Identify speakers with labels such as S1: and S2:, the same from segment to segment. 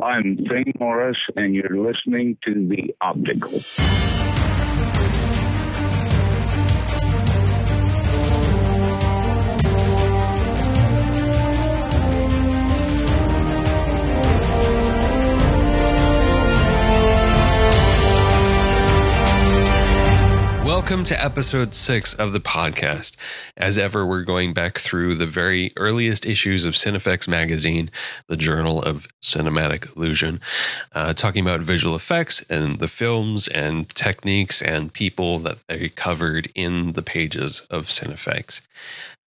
S1: I'm Thaine Morris, and you're listening to The Optical.
S2: Welcome to episode six of the podcast. As ever, we're going back through the very earliest issues of Cinefex magazine, the Journal of Cinematic Illusion, uh, talking about visual effects and the films and techniques and people that they covered in the pages of Cinefex.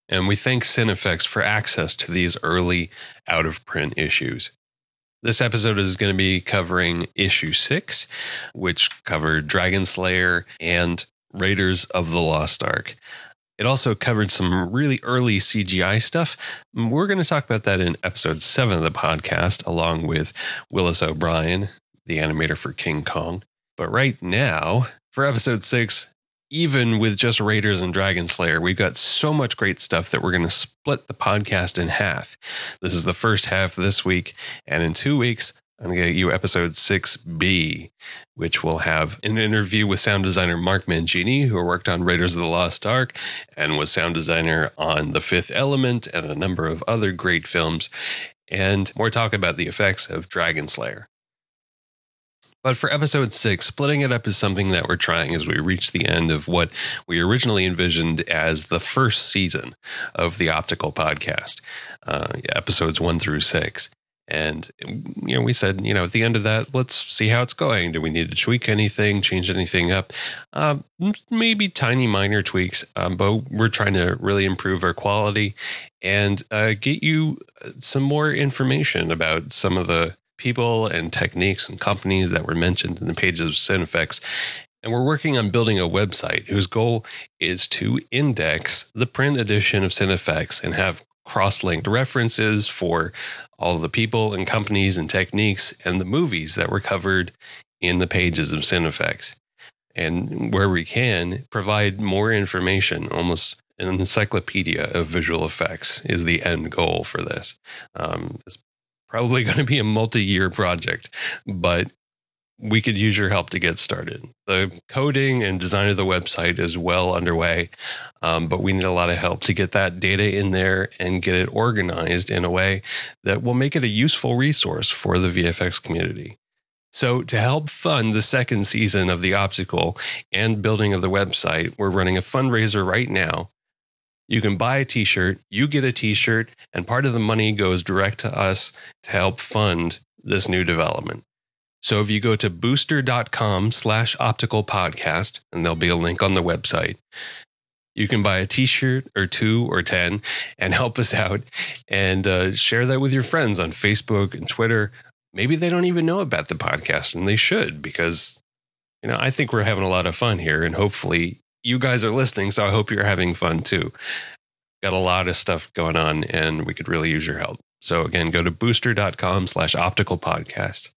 S2: And we thank Cinefex for access to these early out of print issues. This episode is going to be covering issue six, which covered Dragonslayer and Raiders of the Lost Ark. It also covered some really early CGI stuff. We're going to talk about that in episode seven of the podcast, along with Willis O'Brien, the animator for King Kong. But right now, for episode six, even with just Raiders and Dragonslayer, we've got so much great stuff that we're going to split the podcast in half. This is the first half this week, and in two weeks, I'm going to get you episode 6B, which will have an interview with sound designer Mark Mangini, who worked on Raiders of the Lost Ark and was sound designer on The Fifth Element and a number of other great films, and more talk about the effects of Dragonslayer. But for episode six, splitting it up is something that we're trying as we reach the end of what we originally envisioned as the first season of the Optical podcast, uh, episodes one through six. And you know, we said, you know, at the end of that, let's see how it's going. Do we need to tweak anything, change anything up? Uh, maybe tiny minor tweaks, um, but we're trying to really improve our quality and uh, get you uh, some more information about some of the people and techniques and companies that were mentioned in the pages of Cinefex. And we're working on building a website whose goal is to index the print edition of Cinefex and have cross linked references for all the people and companies and techniques and the movies that were covered in the pages of Cinefex. And where we can, provide more information, almost an encyclopedia of visual effects is the end goal for this. Um, it's probably going to be a multi year project, but we could use your help to get started. The coding and design of the website is well underway, um, but we need a lot of help to get that data in there and get it organized in a way that will make it a useful resource for the VFX community. So, to help fund the second season of The Optical and building of the website, we're running a fundraiser right now. You can buy a t shirt, you get a t shirt, and part of the money goes direct to us to help fund this new development. So if you go to booster.com slash optical podcast, and there'll be a link on the website, you can buy a t-shirt or two or 10 and help us out and uh, share that with your friends on Facebook and Twitter. Maybe they don't even know about the podcast and they should because, you know, I think we're having a lot of fun here and hopefully you guys are listening. So I hope you're having fun too. Got a lot of stuff going on and we could really use your help. So again, go to booster.com slash optical podcast.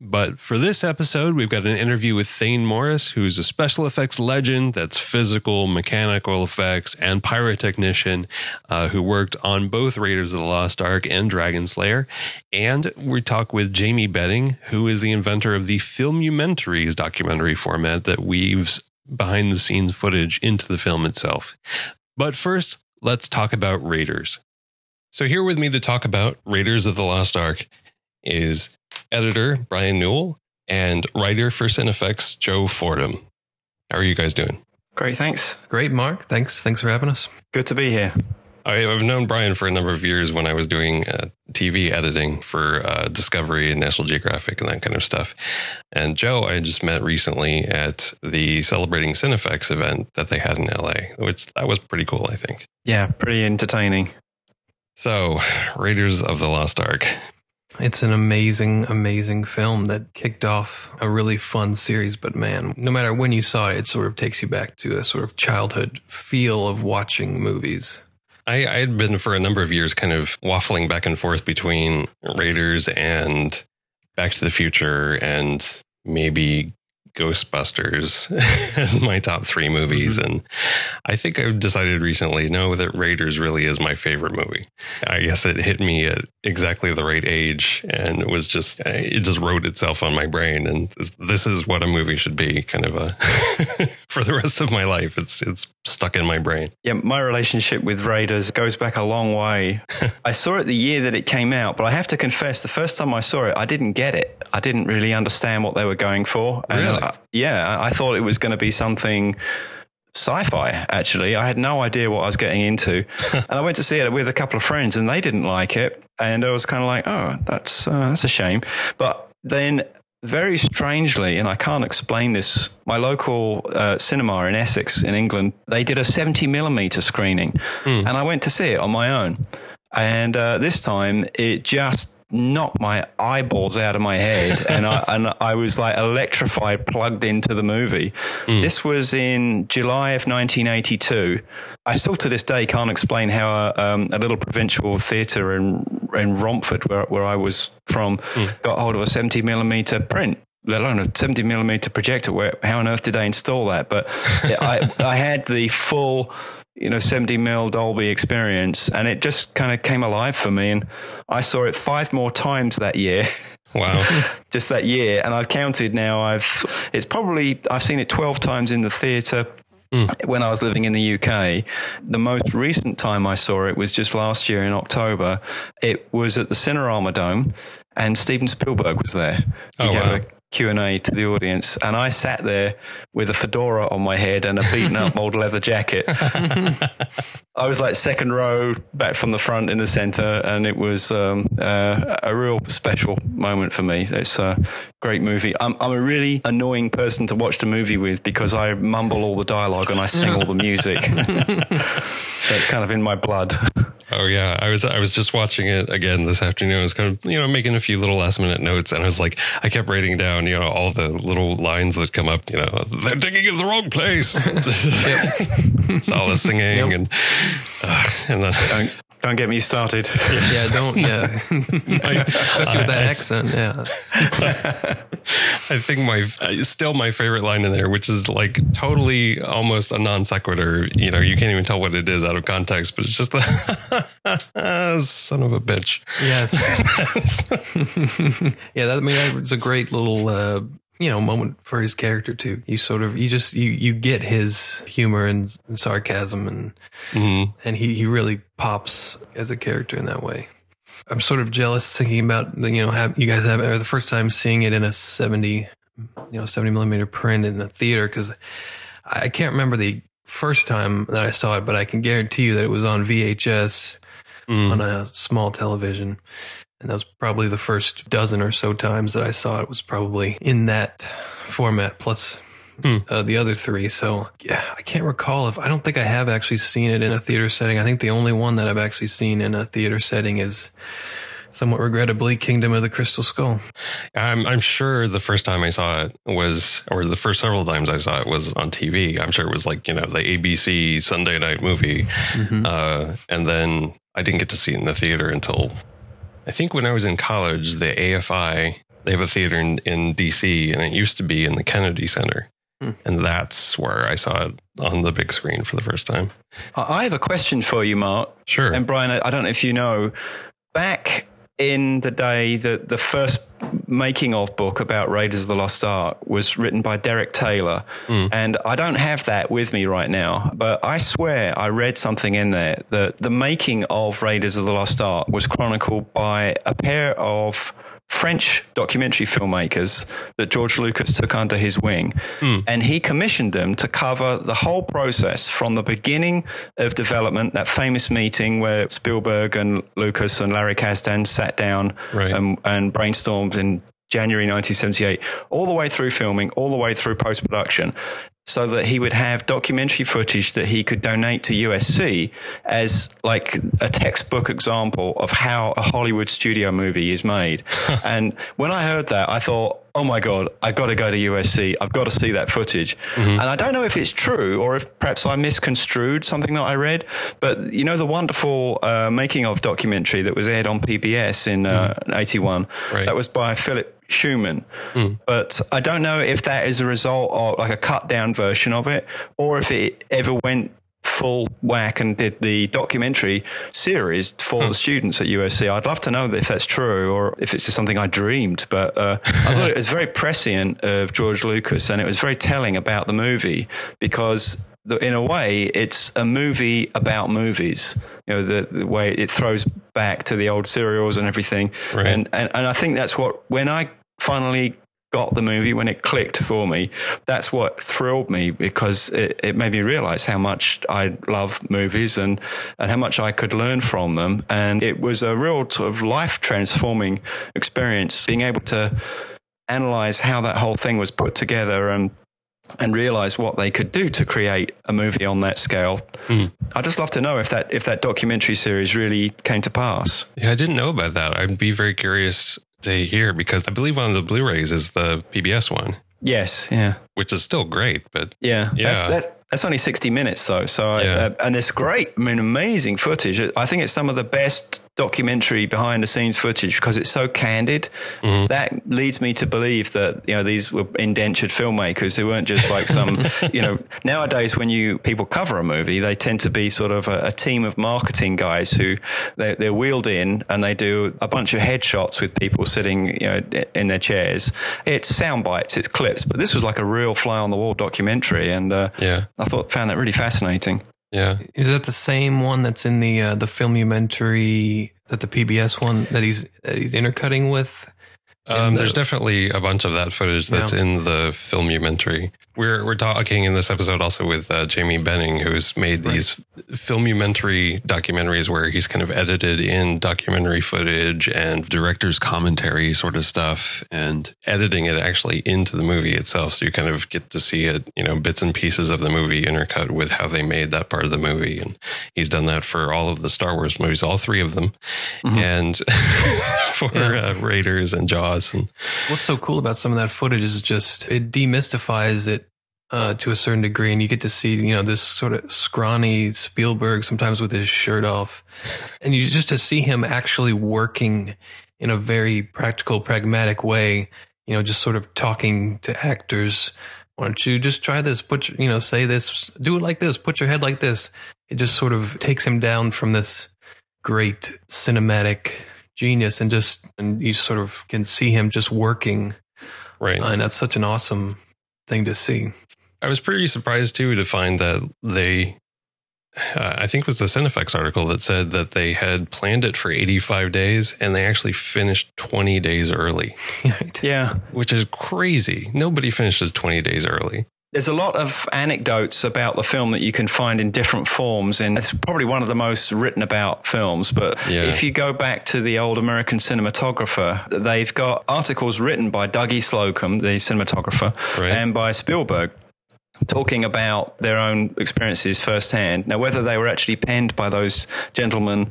S2: But for this episode, we've got an interview with Thaine Morris, who's a special effects legend that's physical, mechanical effects, and pyrotechnician uh, who worked on both Raiders of the Lost Ark and Dragonslayer. And we talk with Jamie Benning, who is the inventor of the Filmumentaries documentary format that weaves behind the scenes footage into the film itself. But first, let's talk about Raiders. So, here with me to talk about Raiders of the Lost Ark is editor Brian Newell and writer for Cinefex Joe Fordham. How are you guys doing?
S3: Great, thanks.
S4: Great, Mark. Thanks. Thanks for having us.
S3: Good to be here.
S2: I've known Brian for a number of years when I was doing uh, TV editing for uh, Discovery and National Geographic and that kind of stuff. And Joe, I just met recently at the Celebrating Cinefex event that they had in LA, which that was pretty cool, I think.
S3: Yeah, pretty entertaining.
S2: So, Raiders of the Lost Ark.
S4: It's an amazing, amazing film that kicked off a really fun series. But man, no matter when you saw it, it sort of takes you back to a sort of childhood feel of watching movies.
S2: I, I had been for a number of years kind of waffling back and forth between Raiders and Back to the Future and maybe Ghostbusters as my top three movies. Mm-hmm. And I think I've decided recently, no, that Raiders really is my favorite movie. I guess it hit me at exactly the right age and it was just, it just wrote itself on my brain. And this is what a movie should be kind of a, for the rest of my life. It's, it's stuck in my brain.
S3: Yeah. My relationship with Raiders goes back a long way. I saw it the year that it came out, but I have to confess the first time I saw it, I didn't get it. I didn't really understand what they were going for.
S2: And really?
S3: I, yeah, I thought it was going to be something sci-fi actually. I had no idea what i was getting into. And i went to see it with a couple of friends and they didn't like it. And i was kind of like oh that's uh, that's a shame. But then very strangely and i can't explain this my local uh, cinema in essex in england they did a 70 millimeter screening. Mm. and i went to see it on my own. And uh, this time it just knocked my eyeballs out of my head, and I and I was like electrified, plugged into the movie. Mm. This was in July of 1982. I still to this day can't explain how um, a little provincial theatre in in Romford, where where I was from, mm. got hold of a 70 millimeter print let alone a 70 millimeter projector. Where how on earth did I install that? But I I had the full you know 70 mil Dolby experience, and it just kind of came alive for me. And I saw it five more times that year.
S2: Wow.
S3: just that year, and I've counted now. I've it's probably I've seen it 12 times in the theater. Mm. When I was living in the UK, the most recent time I saw it was just last year in October. It was at the Cinerama Dome, and Steven Spielberg was there.
S2: Oh, wow.
S3: Q&A to the audience and I sat there with a fedora on my head and a beaten up old leather jacket. I was like second row back from the front in the center and it was um, uh, a real special moment for me. It's a great movie. I'm, I'm a really annoying person to watch the movie with because I mumble all the dialogue and I sing all the music. it's kind of in my blood.
S2: Oh yeah, I was I was just watching it again this afternoon. I was kind of you know making a few little last minute notes, and I was like, I kept writing down you know all the little lines that come up. You know, they're digging in the wrong place. it's all the singing yep. and uh, and then
S3: don't get me started.
S4: yeah, don't. Yeah, especially with that I, accent. Yeah.
S2: I think my still my favorite line in there, which is like totally almost a non sequitur. You know, you can't even tell what it is out of context, but it's just the son of a bitch.
S4: Yes. yeah, that I mean that was a great little uh, you know moment for his character too. You sort of you just you you get his humor and, and sarcasm and mm-hmm. and he he really pops as a character in that way. I'm sort of jealous thinking about you know have you guys have or the first time seeing it in a 70 you know 70 millimeter print in a theater because I can't remember the first time that I saw it, but I can guarantee you that it was on VHS mm. on a small television. And that was probably the first dozen or so times that I saw it was probably in that format plus hmm. uh, the other three. So yeah, I can't recall if I don't think I have actually seen it in a theater setting. I think the only one that I've actually seen in a theater setting is somewhat regrettably Kingdom of the Crystal Skull.
S2: I'm, I'm sure the first time I saw it was, or the first several times I saw it was on TV. I'm sure it was like, you know, the ABC Sunday night movie. Mm-hmm. Uh, and then I didn't get to see it in the theater until I think when I was in college, the AFI, they have a theater in, in DC and it used to be in the Kennedy Center. Hmm. And that's where I saw it on the big screen for the first time.
S3: I have a question for you, Mark.
S2: Sure.
S3: And Brian, I don't know if you know, back in the day that the first making of book about Raiders of the Lost Ark was written by Derek Taylor. Mm. And I don't have that with me right now, but I swear I read something in there that the making of Raiders of the Lost Ark was chronicled by a pair of French documentary filmmakers that George Lucas took under his wing. Mm. And he commissioned them to cover the whole process from the beginning of development, that famous meeting where Spielberg and Lucas and Larry Kasdan sat down right. and, and brainstormed in January 1978, all the way through filming, all the way through post production so that he would have documentary footage that he could donate to USC as like a textbook example of how a Hollywood studio movie is made. and when I heard that, I thought, oh my God, I've got to go to USC. I've got to see that footage.
S2: Mm-hmm.
S3: And I don't know if it's true or if perhaps I misconstrued something that I read. But you know, the wonderful uh, making of documentary that was aired on PBS in uh, 81,
S2: Right.
S3: that was by Philip Schumann. But I don't know if that is a result of like a cut down version of it or if it ever went full whack and did the documentary series for the students at USC. I'd love to know if that's true or if it's just something I dreamed. But uh, I thought it was very prescient of George Lucas and it was very telling about the movie because in a way it's a movie about movies. You know, the, the way it throws back to the old serials and everything.
S2: Right.
S3: And, and, and I think that's what, when I finally got the movie when it clicked for me that's what thrilled me because it, it made me realize how much i love movies and and how much i could learn from them and it was a real sort of life transforming experience being able to analyze how that whole thing was put together and and realize what they could do to create a movie on that scale. Hmm. I'd just love to know if that if that documentary series really came to pass.
S2: Yeah, I didn't know about that. I'd be very curious to hear because I believe one of the Blu-rays is the PBS one,
S3: Yes, yeah.
S2: which is still great. But
S3: Yeah,
S2: Yeah.
S3: That's, that, that's only sixty minutes though. So
S2: Yeah.
S3: uh, and it's great. I mean, amazing footage. I think it's some of the best documentary behind the scenes footage because it's so candid.
S2: Mm-hmm.
S3: That leads me to believe that you know these were indentured filmmakers who weren't just like some you know nowadays when you people cover a movie they tend to be sort of a, a team of marketing guys who they're, they're wheeled in and they do a bunch of headshots with people sitting you know in their chairs. It's sound bites, it's clips, but this was like a real fly on the wall documentary, and uh,
S2: yeah,
S3: I thought found that really fascinating.
S2: yeah.
S4: Is that the same one that's in the uh, the filmumentary that the PBS one that he's that he's intercutting with?
S2: Um,
S4: the-
S2: there's definitely a bunch of that footage that's
S4: Yeah.
S2: in the filmumentary. We're we're talking in this episode also with uh, Jamie Benning, who's made these filmumentary documentaries where he's kind of edited in documentary footage and director's commentary sort of stuff, and editing it actually into the movie itself. So you kind of get to see it, you know, bits and pieces of the movie intercut with how they made that part of the movie. And he's done that for all of the Star Wars movies, all three of them, and for
S4: Yeah.
S2: uh, Raiders and Jaws and.
S4: What's so cool about some of that footage is just it demystifies it uh, to a certain degree, and you get to see you know this sort of scrawny Spielberg sometimes with his shirt off, and you just to see him actually working in a very practical, pragmatic way. You know, just sort of talking to actors. Why don't you just try this? Put your- you know, say this, do it like this, put your head like this. It just sort of takes him down from this great cinematic genius and just and you sort of can see him just working
S2: Right.
S4: uh, and that's such an awesome thing to see
S2: I was pretty surprised too to find that they, uh, I think it was the Cinefex article that said that they had planned it for 85 days and they actually finished 20 days early,
S4: right
S3: Yeah.
S2: which is crazy. Nobody finishes 20 days early.
S3: There's a lot of anecdotes about the film that you can find in different forms, and it's probably one of the most written about films. But
S2: Yeah.
S3: if you go back to the old American cinematographer, they've got articles written by Dougie Slocombe, the cinematographer,
S2: Right.
S3: and by Spielberg. Talking about their own experiences firsthand. Now, whether they were actually penned by those gentlemen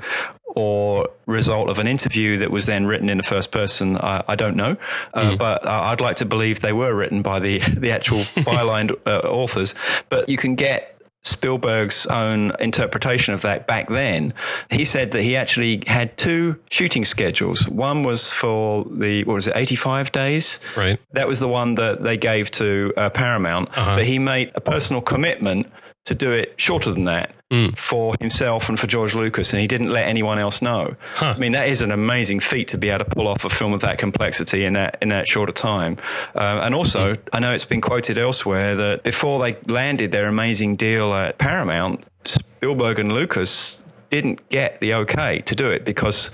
S3: or result of an interview that was then written in the first person, I, I don't know. Uh, But uh, I'd like to believe they were written by the the actual byline uh, authors. But you can get Spielberg's own interpretation of that back then. He said that he actually had two shooting schedules. One was for the what was it, eighty five days.
S2: Right.
S3: That was the one that they gave to uh, Paramount. But he made a personal commitment to do it shorter than that for himself and for George Lucas, and he didn't let anyone else know. I mean, that is an amazing feat to be able to pull off a film of that complexity in that in that shorter time. Uh, and also, I know it's been quoted elsewhere that before they landed their amazing deal at Paramount, Spielberg and Lucas didn't get the okay to do it because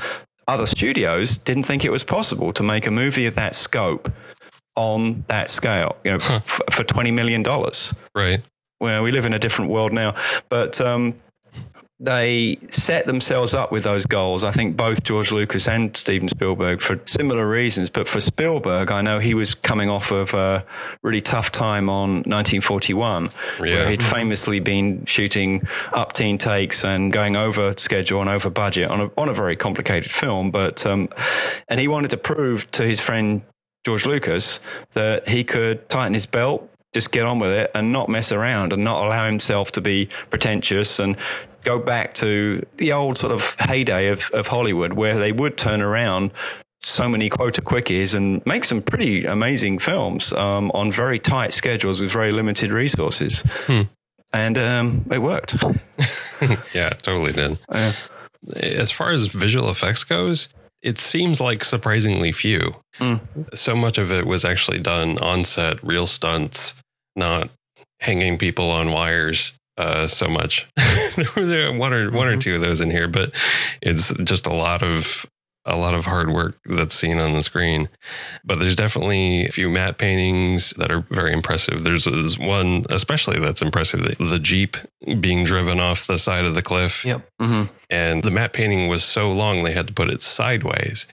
S3: other studios didn't think it was possible to make a movie of that scope on that scale, you know, f- for twenty million dollars.
S2: Right.
S3: Well, we live in a different world now, but um, they set themselves up with those goals. I think both George Lucas and Steven Spielberg for similar reasons. But for Spielberg, I know he was coming off of a really tough time on 1941,
S2: Yeah.
S3: where he'd famously been shooting up teen takes and going over schedule and over budget on a, on a very complicated film. But um, and he wanted to prove to his friend George Lucas that he could tighten his belt, just get on with it, and not mess around, and not allow himself to be pretentious and go back to the old sort of heyday of, of Hollywood where they would turn around so many quota quickies and make some pretty amazing films um, on very tight schedules with very limited resources. Hmm. And um, it worked.
S2: yeah, totally did. Uh, as far as visual effects goes, it seems like surprisingly few. Mm. So much of it was actually done on set, real stunts, not hanging people on wires uh, so much. there were one or one or mm-hmm. two of those in here, but it's just a lot of a lot of hard work that's seen on the screen. But there's definitely a few matte paintings that are very impressive. There's, there's one especially that's impressive. The Jeep being driven off the side of the cliff.
S4: Yep. Mm-hmm.
S2: And the matte painting was so long they had to put it sideways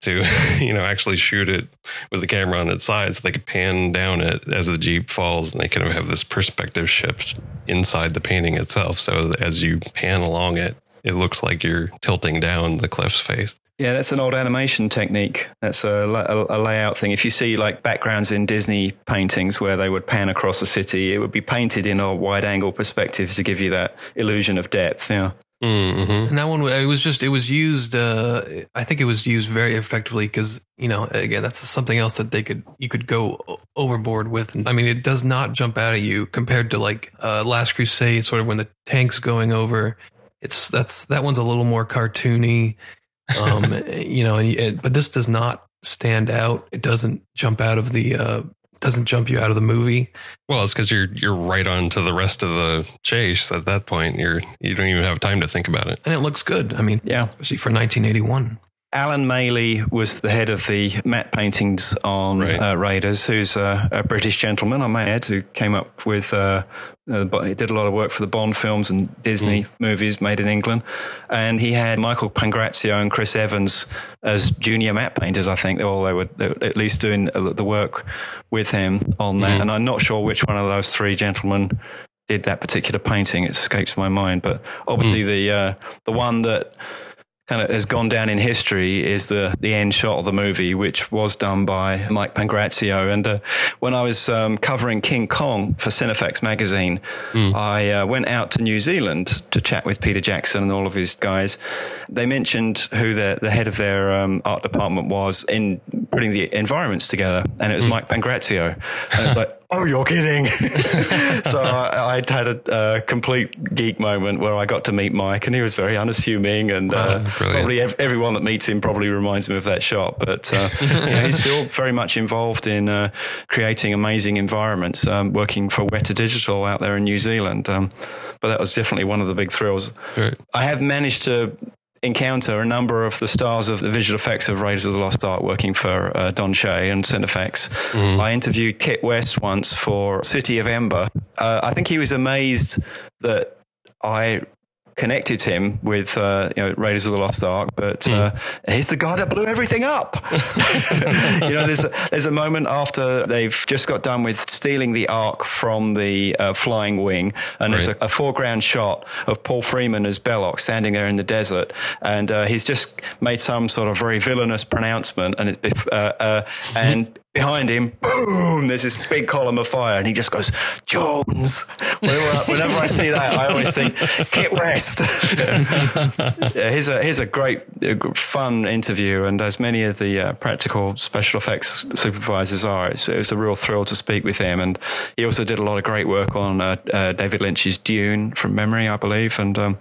S2: to you know actually shoot it with the camera on its side so they could pan down it as the jeep falls and they kind of have this perspective shift inside the painting itself so as you pan along it it looks like you're tilting down the cliff's face
S3: yeah, that's an old animation technique. That's a, a, a, layout thing. If you see like backgrounds in Disney paintings where they would pan across a city, it would be painted in a wide angle perspective to give you that illusion of depth. Yeah.
S4: Mm-hmm. And that one, it was just, it was used, uh, I think it was used very effectively because, you know, again, that's something else that they could, you could go overboard with. I mean, it does not jump out at you compared to like, uh, Last Crusade, sort of when the tank's going over. It's, that's, that one's a little more cartoony um, you know, and, and, but this does not stand out. It doesn't jump out of the uh, doesn't jump you out of the movie.
S2: Well, it's because you're you're right on to the rest of the chase. At that point, you're you don't even have time to think about it,
S4: and it looks good. I mean,
S3: yeah,
S4: especially for 1981.
S3: Alan Maley was the head of the matte paintings on right. uh, Raiders, who's a, a, British gentleman, I may add, who came up with, uh, uh, he did a lot of work for the Bond films and Disney mm. movies made in England. And he had Michael Pangrazio and Chris Evans as junior matte painters, I think. All they were, they were at least doing the work with him on that. Mm. And I'm not sure which one of those three gentlemen did that particular painting. It escapes my mind. But obviously, mm. the, uh, the one that kind of has gone down in history is the the end shot of the movie, which was done by Mike Pangrazio. And uh, when I was um, covering King Kong for Cinefex magazine, mm. I uh, went out to New Zealand to chat with Peter Jackson and all of his guys. They mentioned who the the head of their um, art department was in putting the environments together, and it was mm. Mike Pangrazio. And it's like, oh, you're kidding. so I, I, had a, complete geek moment where I got to meet Mike, and he was very unassuming. And uh, probably ev- everyone that meets him probably reminds me of that shot. But uh, yeah, he's still very much involved in uh, creating amazing environments, um, working for Weta Digital out there in New Zealand. Um, but that was definitely one of the big thrills. Right. I have managed to encounter a number of the stars of the visual effects of Raiders of the Lost Ark working for uh, Don Shay and Cinefex. Mm-hmm. I interviewed Kit West once for City of Ember. Uh, I think he was amazed that I connected him with uh, you know Raiders of the Lost Ark, but mm. uh, he's the guy that blew everything up. you know, there's a, there's a moment after they've just got done with stealing the Ark from the uh, flying wing, and right. there's a, a, foreground shot of Paul Freeman as Belloq standing there in the desert, and uh, he's just made some sort of very villainous pronouncement, and it, uh, uh, and behind him, boom, there's this big column of fire, and he just goes, Jones. Whenever, whenever I see that, I always think, Kit West. yeah, he's a, he's a great, fun interview, and as many of the uh, practical special effects supervisors are, it's, was a real thrill to speak with him. And he also did a lot of great work on uh, uh, David Lynch's Dune from memory, I believe. And, um,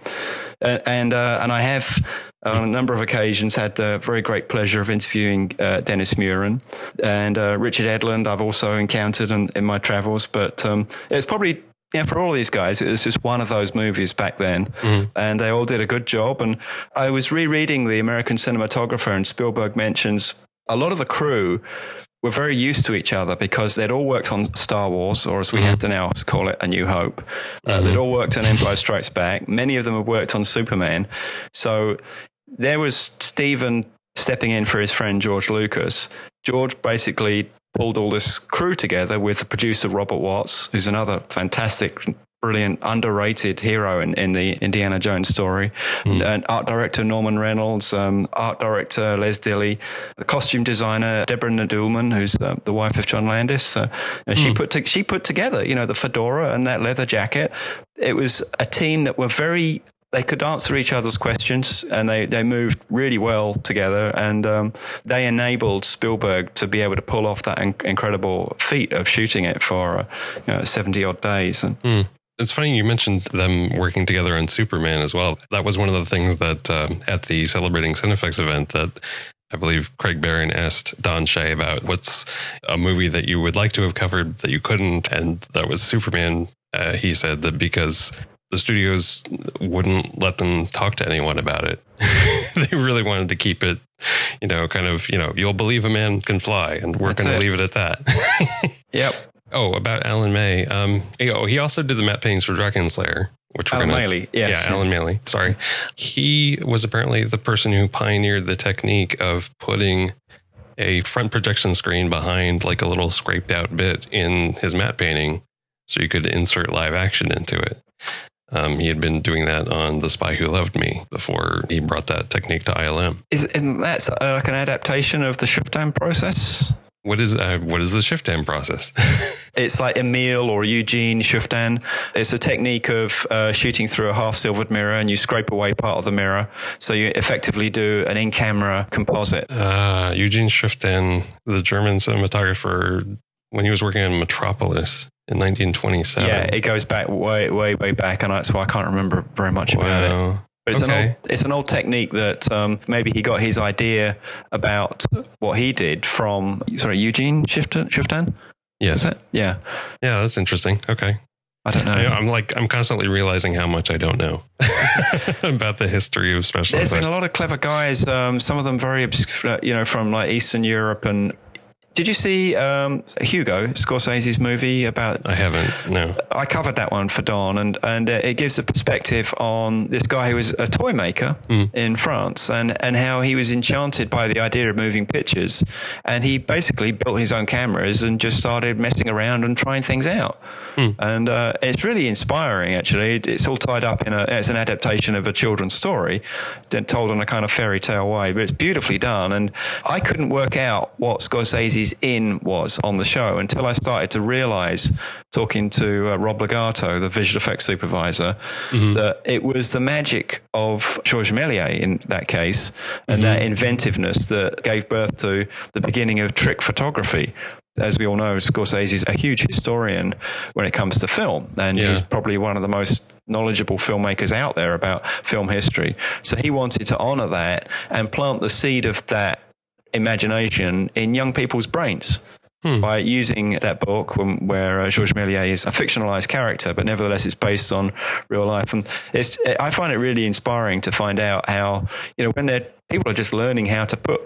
S3: and, uh, and I have on a number of occasions had the very great pleasure of interviewing uh, Dennis Muren and uh, Richard Edlund. I've also encountered in, in my travels, but um, it's probably yeah, for all of these guys, it was just one of those movies back then, mm-hmm. and they all did a good job. And I was rereading the American Cinematographer, and Spielberg mentions a lot of the crew were very used to each other because they'd all worked on Star Wars, or as we mm-hmm. have to now call it, A New Hope. Uh, mm-hmm. They'd all worked on Empire Strikes Back. Many of them have worked on Superman. So there was Steven stepping in for his friend George Lucas. George basically pulled all this crew together with the producer Robert Watts, who's another fantastic brilliant, underrated hero in, in the Indiana Jones story. Mm. And art director Norman Reynolds, um, art director Les Dilley, the costume designer Deborah Nadoolman, who's uh, the wife of John Landis. Uh, mm. She put to, she put together, you know, the fedora and that leather jacket. It was a team that were very they could answer each other's questions and they, they moved really well together and um, they enabled Spielberg to be able to pull off that in- incredible feat of shooting it for uh, you know, 70 odd days. And,
S2: mm. It's funny you mentioned them working together on Superman as well. That was one of the things that um, at the celebrating Cinefex event that I believe Craig Barron asked Don Shay about what's a movie that you would like to have covered that you couldn't, and that was Superman. Uh, he said that because the studios wouldn't let them talk to anyone about it. they really wanted to keep it, you know, kind of, you know, you'll believe a man can fly, and we're going to leave it at that.
S3: yep.
S2: Oh, about Alan May. Um, oh, he also did the matte paintings for Dragonslayer, which
S3: Alan
S2: gonna,
S3: Maley. Yes.
S2: Yeah, Alan Maley. Sorry. He was apparently the person who pioneered the technique of putting a front projection screen behind like a little scraped out bit in his matte painting so you could insert live action into it. Um, he had been doing that on The Spy Who Loved Me before he brought that technique to ILM.
S3: Is, isn't that uh, like an adaptation of the Schüfftan process?
S2: What is uh, what is the Schüfftan process?
S3: it's like Emil or Eugene Schüfftan. It's a technique of uh, shooting through a half silvered mirror, and you scrape away part of the mirror, so you effectively do an in-camera composite.
S2: Uh, Eugene Schüfftan, the German cinematographer, when he was working on Metropolis in 1927.
S3: Yeah, it goes back way, way, way back, and that's why I can't remember very much wow. about it. But it's okay. an old it's an old technique that um, maybe he got his idea about what he did from sorry Eugene Schüfftan.
S2: Yes.
S3: Yeah.
S2: Yeah, that's interesting. Okay.
S3: I don't know. I,
S2: am like I'm constantly realizing how much I don't know about the history of special.
S3: There's
S2: effects.
S3: been a lot of clever guys. Um, some of them very obscure, you know, from like Eastern Europe and did you see um, Hugo Scorsese's movie about?
S2: I haven't. No.
S3: I covered that one for Don, and and uh, it gives a perspective on this guy who was a toy maker mm. in France, and and how he was enchanted by the idea of moving pictures, and he basically built his own cameras and just started messing around and trying things out, mm. and uh, it's really inspiring. Actually, it's all tied up in a it's an adaptation of a children's story, told in a kind of fairy tale way, but it's beautifully done, and I couldn't work out what Scorsese's in was on the show until I started to realize, talking to uh, Rob Legato, the visual effects supervisor, mm-hmm. that it was the magic of Georges Méliès in that case and mm-hmm. that inventiveness that gave birth to the beginning of trick photography as we all know, Scorsese is a huge historian when it comes to film, and yeah. he's probably one of the most knowledgeable filmmakers out there about film history. So he wanted to honor that and plant the seed of that imagination in young people's brains. Hmm. By using that book where uh, Georges Méliès is a fictionalized character, but nevertheless it's based on real life, and it's I find it really inspiring to find out how you know when people are just learning how to put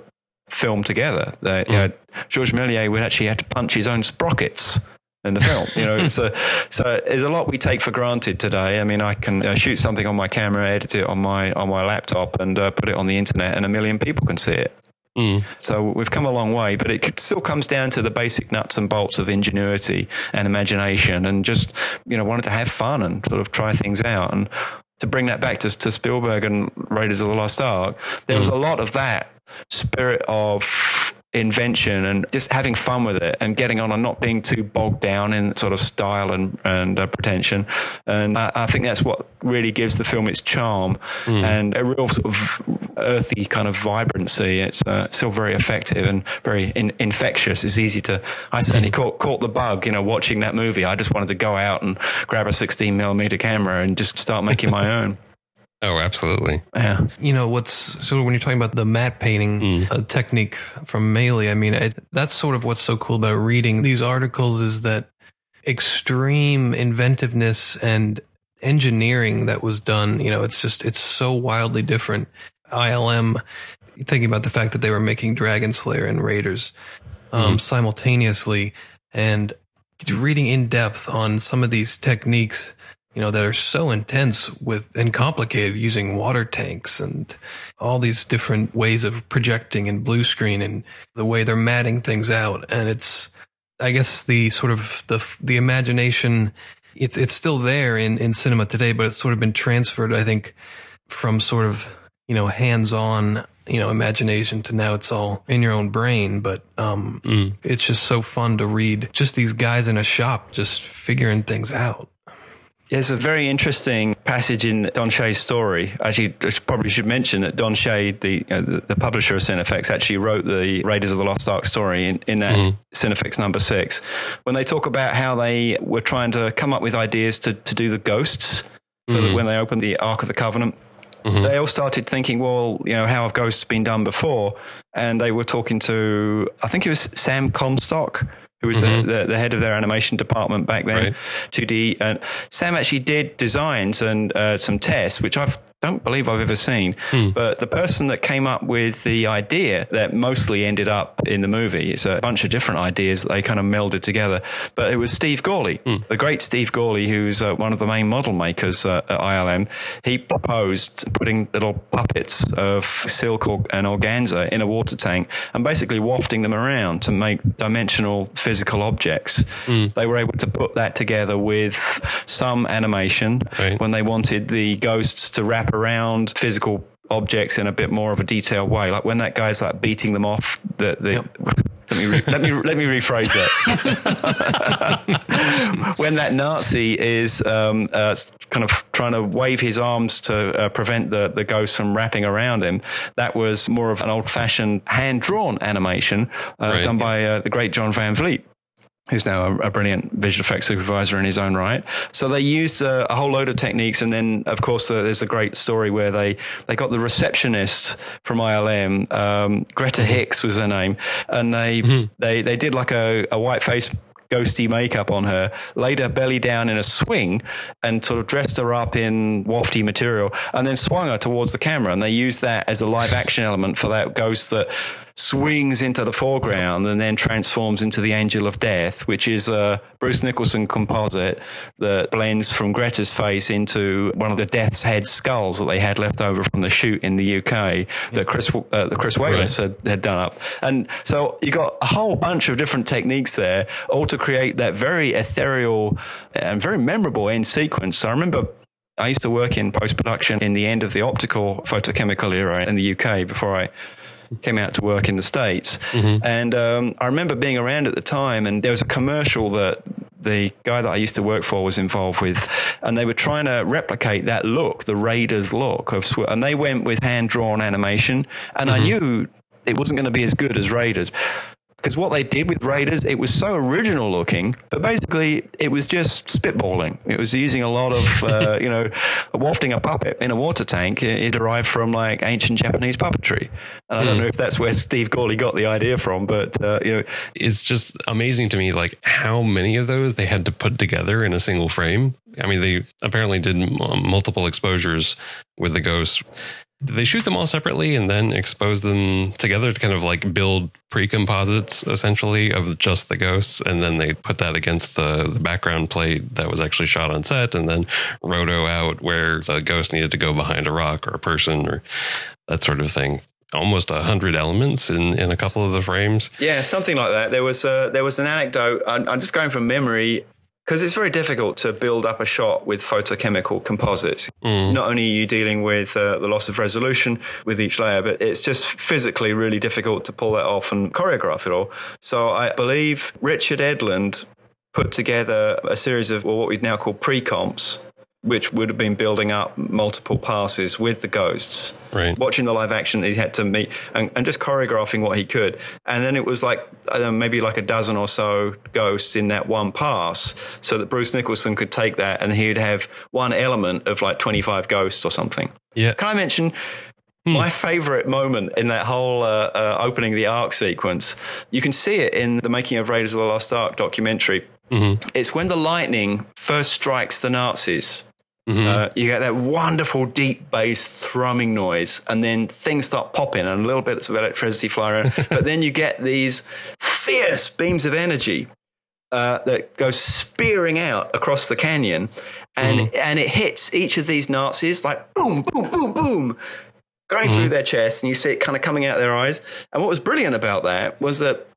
S3: film together. That you hmm. know, Georges Méliès would actually have to punch his own sprockets in the film. You know, it's a, so there's a lot we take for granted today. I mean, I can uh, shoot something on my camera, edit it on my on my laptop, and uh, put it on the internet, and a million people can see it. Mm. So we've come a long way, but it still comes down to the basic nuts and bolts of ingenuity and imagination, and just you know wanted to have fun and sort of try things out. And to bring that back to, to Spielberg and Raiders of the Lost Ark, there mm. was a lot of that spirit of invention and just having fun with it and getting on and not being too bogged down in sort of style and, and uh, pretension. And I, I, think that's what really gives the film its charm mm. and a real sort of earthy kind of vibrancy. It's uh, still very effective and very in, infectious. It's easy to, I certainly mm. caught, caught the bug, you know, watching that movie. I just wanted to go out and grab a 16 millimeter camera and just start making my own.
S2: Oh, absolutely.
S3: Yeah.
S4: You know, what's sort of when you're talking about the matte painting mm. uh, technique from Maley, I mean, it, that's sort of what's so cool about reading these articles is that extreme inventiveness and engineering that was done. You know, it's just, it's so wildly different. ILM, thinking about the fact that they were making Dragonslayer and Raiders um, mm. simultaneously and reading in depth on some of these techniques you know, that are so intense with and complicated using water tanks and all these different ways of projecting and blue screen and the way they're matting things out. And it's, I guess the sort of the, the imagination it's it's still there in in cinema today, but it's sort of been transferred. I think from sort of you know hands on you know imagination to now it's all in your own brain but um mm. it's just so fun to read just these guys in a shop just figuring things out
S3: there's a very interesting passage in Don Shay's story. Actually, I probably should mention that Don Shay, the, uh, the, the publisher of Cinefex, actually wrote the Raiders of the Lost Ark story in, in that mm. Cinefex number six. When they talk about how they were trying to come up with ideas to, to do the ghosts mm. the, when they opened the Ark of the Covenant, Mm-hmm. They all started thinking, well, you know, how have ghosts been done before? And they were talking to, I think it was Sam Comstock, who was mm-hmm. the, the, the, head of their animation department back then, right. 2D. And Sam actually did designs and uh, some tests, which I've don't believe I've ever seen. Hmm. But the person that came up with the idea that mostly ended up in the movie, it's a bunch of different ideas that they kind of melded together. But it was Steve Gawley, hmm. the great Steve Gawley, who's uh, one of the main model makers uh, at ILM. He proposed putting little puppets of silk or, and organza in a water tank and basically wafting them around to make dimensional physical objects. Hmm. They were able to put that together with some animation right. when they wanted the ghosts to wrap around physical objects in a bit more of a detailed way. Like when that guy's like beating them off, the, the yep. let me re- let me let me rephrase that. when that Nazi is um, uh, kind of trying to wave his arms to uh, prevent the the ghost from wrapping around him, that was more of an old fashioned hand drawn animation uh, right. done by uh, the great John Van Vliet who's now a, a, brilliant visual effects supervisor in his own right. So they used a, a whole load of techniques, and then of course uh, there's a great story where they they got the receptionist from ILM, um, Greta mm-hmm. Hicks was her name, and they mm-hmm. they they did like a, a white face ghosty makeup on her, laid her belly down in a swing and sort of dressed her up in wafty material and then swung her towards the camera. And they used that as a live action element for that ghost that swings into the foreground and then transforms into the Angel of Death, which is a Bruce Nicholson composite that blends from Greta's face into one of the Death's Head skulls that they had left over from the shoot in the UK that Chris uh, that Chris Walas had, had done up. And so you got a whole bunch of different techniques there, all to create that very ethereal and very memorable end sequence. So I remember I used to work in post production in the end of the optical photochemical era in the UK before I came out to work in the States. Mm-hmm. And um, I remember being around at the time, and there was a commercial that the guy that I used to work for was involved with, and they were trying to replicate that look, the Raiders look of, and they went with hand drawn animation, and mm-hmm. I knew it wasn't going to be as good as Raiders because what they did with Raiders, it was so original looking, but basically it was just spitballing. It was using a lot of, uh, you know, wafting a puppet in a water tank. It, it derived from like ancient Japanese puppetry. And I don't hmm. know if that's where Steve Gawley got the idea from, but, uh, you know.
S2: It's just amazing to me, like how many of those they had to put together in a single frame. I mean, they apparently did multiple exposures with the ghosts they shoot them all separately and then expose them together to kind of like build pre-composites essentially of just the ghosts and then they put that against the, the background plate that was actually shot on set and then roto out where the ghost needed to go behind a rock or a person or that sort of thing almost a hundred elements in, in a couple of the frames.
S3: Yeah, something like that. There was a, there was an anecdote. I'm, I'm just going from memory because it's very difficult to build up a shot with photochemical composites. Mm. Not only are you dealing with uh, the loss of resolution with each layer, but it's just physically really difficult to pull that off and choreograph it all. So I believe Richard Edlund put together a series of well, what we'd now call pre-comps which would have been building up multiple passes with the ghosts.
S2: Right.
S3: Watching the live action, he had to meet and, and just choreographing what he could. And then it was like know, maybe like a dozen or so ghosts in that one pass, so that Bruce Nicholson could take that and he'd have one element of like 25 ghosts or something.
S2: Yeah.
S3: Can I mention? Hmm. My favorite moment in that whole uh, uh, opening the Ark sequence, you can see it in the Making of Raiders of the Lost Ark documentary. Mm-hmm. It's when the lightning first strikes the Nazis Mm-hmm. Uh, you get that wonderful deep bass thrumming noise, and then things start popping and a little bit of electricity flying around. but then you get these fierce beams of energy uh, that go spearing out across the canyon, and mm-hmm. and it hits each of these Nazis like boom, boom, boom, boom, going mm-hmm. through their chest, and you see it kind of coming out of their eyes. And what was brilliant about that was that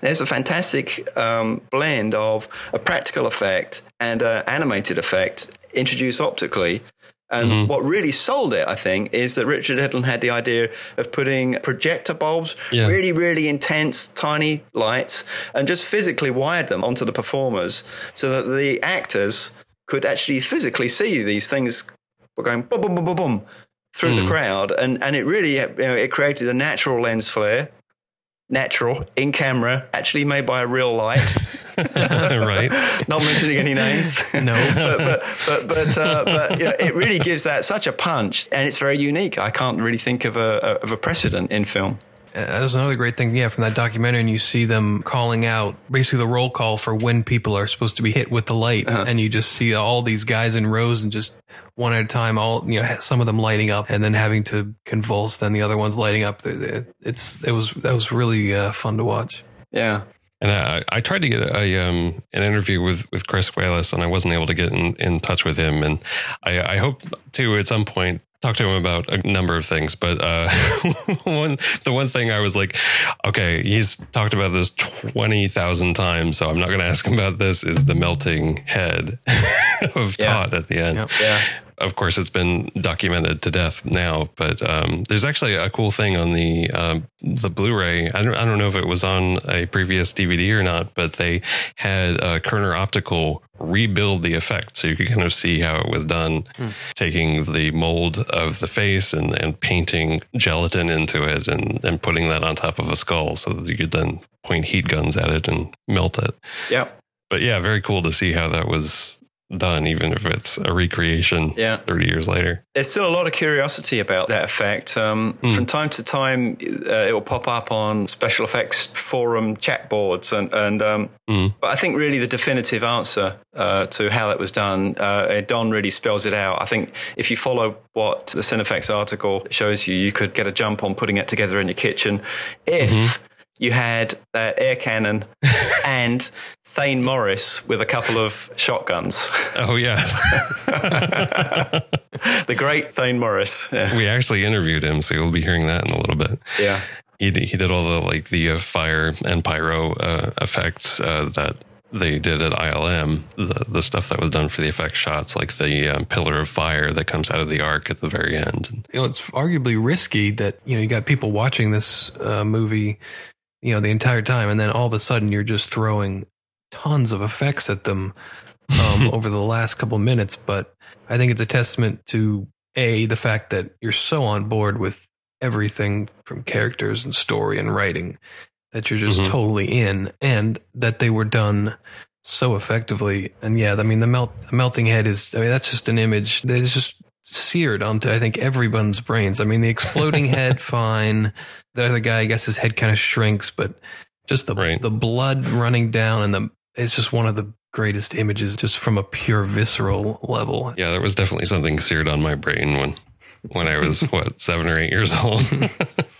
S3: there's a fantastic um, blend of a practical effect and an animated effect introduced optically. And mm-hmm. what really sold it, I think, is that Richard Edlund had the idea of putting projector bulbs, yeah. really, really intense, tiny lights, and just physically wired them onto the performers so that the actors could actually physically see these things were going boom, boom, boom, boom, boom through mm. the crowd, and and it really you know, it created a natural lens flare, natural in camera, actually made by a real light.
S2: right.
S3: Not mentioning any names.
S4: No.
S3: but but but but, uh, but you know, it really gives that such a punch, and it's very unique. I can't really think of a of a precedent in film.
S4: That was another great thing, yeah, from that documentary. And you see them calling out basically the roll call for when people are supposed to be hit with the light, uh-huh. and you just see all these guys in rows and just one at a time, all you know, some of them lighting up, and then having to convulse, then the other ones lighting up. It's it was that was really uh, fun to watch.
S3: Yeah.
S2: And I, I tried to get a, um, an interview with, with Chris Walas, and I wasn't able to get in, in touch with him. And I, I hope to at some point talk to him about a number of things, but uh, one the one thing I was like, okay, he's talked about this twenty thousand times, so I'm not going to ask him about this. Is the melting head of yeah. Toht at the end?
S3: Yep. Yeah
S2: of course, it's been documented to death now. But um, there's actually a cool thing on the uh, the Blu-ray. I don't I don't know if it was on a previous DVD or not, but they had uh, Kerner Optical rebuild the effect, so you could kind of see how it was done, hmm. taking the mold of the face and and painting gelatin into it, and and putting that on top of a skull, so that you could then point heat guns at it and melt it.
S3: Yeah.
S2: But yeah, very cool to see how that was done, even if it's a recreation
S3: yeah.
S2: 30 years later.
S3: There's still a lot of curiosity about that effect. Um, mm. From time to time, uh, it will pop up on special effects forum chat boards. And, and um, mm. But I think really the definitive answer uh, to how that was done, uh, Don really spells it out. I think if you follow what the Cinefex article shows you, you could get a jump on putting it together in your kitchen if. Mm-hmm you had that air cannon and Thaine Morris with a couple of shotguns.
S2: Oh yeah,
S3: the great Thaine Morris.
S2: Yeah. We actually interviewed him, so you'll be hearing that in a little bit.
S3: Yeah,
S2: he did, he did all the like the uh, fire and pyro uh, effects uh, that they did at ILM, the, the stuff that was done for the effect shots, like the um, pillar of fire that comes out of the Ark at the very end.
S4: You know, it's arguably risky that you know you got people watching this uh, movie you know, the entire time. And then all of a sudden you're just throwing tons of effects at them um, over the last couple minutes. But I think it's a testament to A, the fact that you're so on board with everything from characters and story and writing that you're just mm-hmm. totally in and that they were done so effectively. And yeah, I mean, the melt, the melting head is, I mean, that's just an image that is just seared onto, I think, everyone's brains. I mean, the exploding head, fine. The other guy, I guess his head kind of shrinks, but just the right. the blood running down and the it's just one of the greatest images just from a pure visceral level.
S2: Yeah, there was definitely something seared on my brain when when I was what seven or eight years old.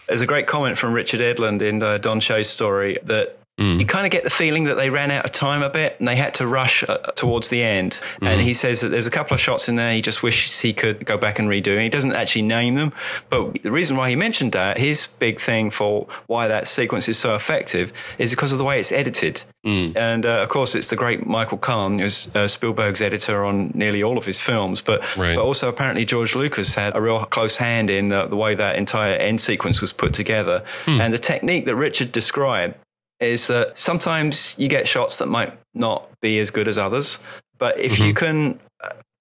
S3: There's a great comment from Richard Edlund in uh, Don Shay's story that Mm. You kind of get the feeling that they ran out of time a bit and they had to rush uh, towards the end. Mm. And he says that there's a couple of shots in there he just wishes he could go back and redo. And he doesn't actually name them. But the reason why he mentioned that, his big thing for why that sequence is so effective is because of the way it's edited. Mm. And uh, of course, it's the great Michael Kahn, who's uh, Spielberg's editor on nearly all of his films. But, right. but also, apparently, George Lucas had a real close hand in the, the way that entire end sequence was put together. Hmm. And the technique that Richard described is that sometimes you get shots that might not be as good as others, but if mm-hmm. you can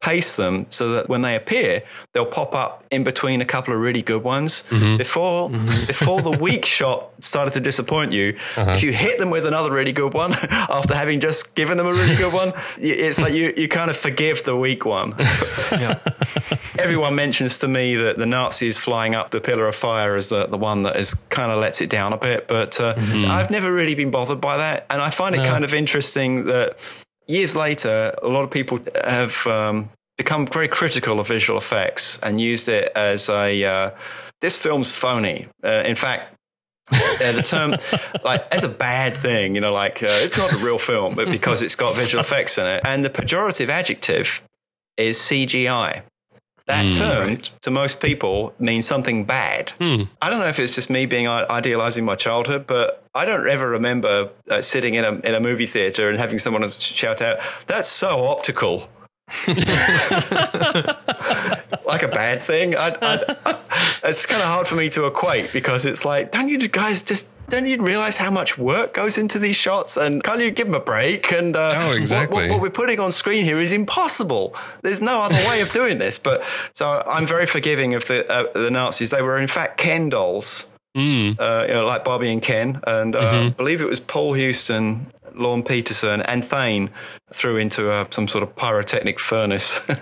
S3: pace them so that when they appear, they'll pop up in between a couple of really good ones. Mm-hmm. Before mm-hmm. before the weak shot started to disappoint you, uh-huh. if you hit them with another really good one after having just given them a really good one, it's like you, you kind of forgive the weak one. Everyone mentions to me that the Nazis flying up the pillar of fire is the, the one that is kind of lets it down a bit, but uh, mm-hmm. I've never really been bothered by that. And I find it no. kind of interesting that years later, a lot of people have um, become very critical of visual effects and used it as a uh, this film's phony. Uh, in fact, uh, the term like as a bad thing, you know, like uh, it's not a real film, but because it's got visual effects in it, and the pejorative adjective is CGI. That
S2: Mm.
S3: term to most people means something bad.
S2: Hmm.
S3: I don't know if it's just me being idealizing my childhood, but I don't ever remember uh, sitting in a in a movie theater and having someone shout out, "That's so optical." like a bad thing. I, I, it's kind of hard for me to equate because it's like, don't you guys just don't you realize how much work goes into these shots? And can't you give them a break? And uh,
S2: Oh,
S3: what-
S2: exactly.
S3: What, what we're putting on screen here is impossible. There's no other way of doing this. But so I'm very forgiving of the uh, the Nazis. They were in fact Ken dolls
S2: Mm.
S3: uh, you know, like Barbie and Ken, and uh, I believe it was Paul Huston, Lorne Peterson, and Thaine threw into uh, some sort of pyrotechnic furnace.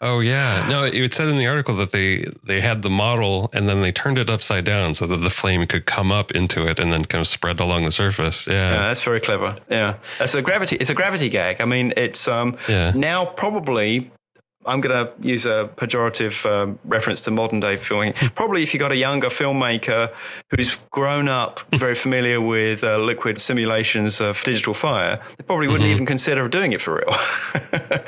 S2: Oh yeah, no. It said in the article that they they had the model and then they turned it upside down so that the flame could come up into it and then kind of spread along the surface.
S3: Yeah,
S2: Yeah,
S3: that's very clever. Yeah, that's a gravity. It's a gravity gag. I mean, it's um
S2: Yeah.
S3: now probably. I'm going to use a pejorative um, reference to modern day filming. Probably, if you've got a younger filmmaker who's grown up very familiar with uh, liquid simulations of digital fire, they probably wouldn't even consider doing it for real.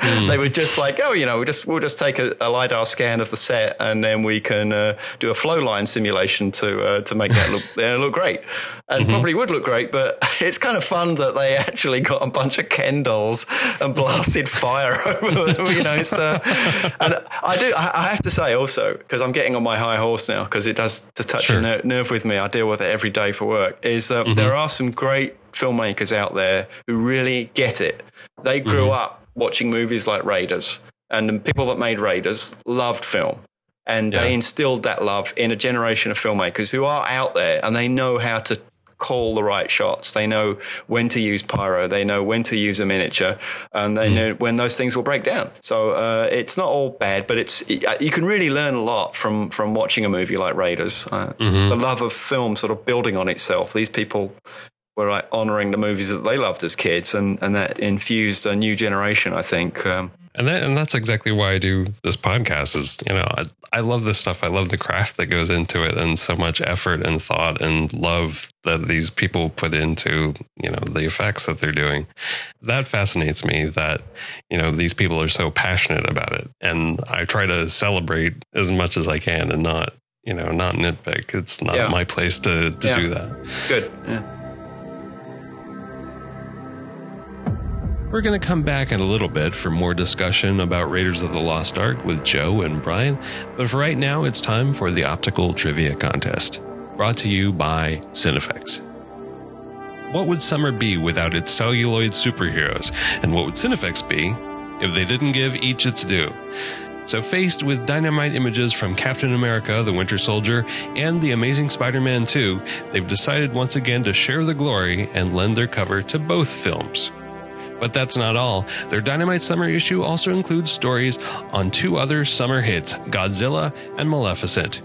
S3: They would just like, oh, you know, we'll just we'll just take a, a lidar scan of the set and then we can uh, do a flow line simulation to uh, to make that look uh, look great, and probably would look great. But it's kind of fun that they actually got a bunch of Ken dolls and blasted fire over them. You know, it's, uh, and I do. I, have to say also because I'm getting on my high horse now because it does to touch
S2: Sure.
S3: a ner- nerve with me. I deal with it every day for work. Is uh, there are some great filmmakers out there who really get it. They grew up watching movies like Raiders, and the people that made Raiders loved film. And they instilled that love in a generation of filmmakers who are out there and they know how to call the right shots. They know when to use pyro. They know when to use a miniature, and they know when those things will break down. So uh, it's not all bad, but it's you can really learn a lot from from watching a movie like Raiders. Uh, The love of film sort of building on itself. These people were like honoring the movies that they loved as kids, and and that infused a new generation. I think. Um,
S2: and that and that's exactly why I do this podcast. Is you know I, I love this stuff. I love the craft that goes into it, and so much effort and thought and love that these people put into you know the effects that they're doing. That fascinates me. That you know these people are so passionate about it, and I try to celebrate as much as I can, and not you know not nitpick. It's not
S3: Yeah.
S2: my place to to
S3: Yeah.
S2: do that.
S3: good. Yeah.
S2: We're going to come back in a little bit for more discussion about Raiders of the Lost Ark with Joe and Brian, but for right now, it's time for the Optical Trivia Contest, brought to you by Cinefex. What would summer be without its celluloid superheroes, and what would Cinefex be if they didn't give each its due? So, faced with dynamite images from Captain America, the Winter Soldier, and The Amazing Spider Man 2, they've decided once again to share the glory and lend their cover to both films. But that's not all. Their Dynamite Summer issue also includes stories on two other summer hits, Godzilla and Maleficent.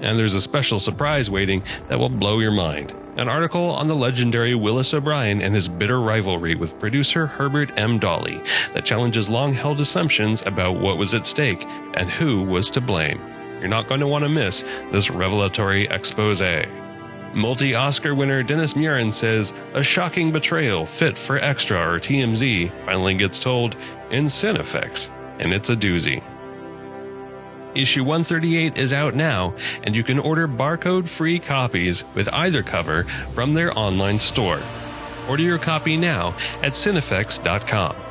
S2: And there's a special surprise waiting that will blow your mind. An article on the legendary Willis O'Brien and his bitter rivalry with producer Herbert M. Dawley that challenges long held assumptions about what was at stake and who was to blame. You're not going to want to miss this revelatory expose. Multi Oscar winner Dennis Muren says a shocking betrayal fit for Extra or TMZ finally gets told in Cinefex, and it's a doozy. Issue 138 is out now, and you can order barcode free copies with either cover from their online store. Order your copy now at Cinefex.com.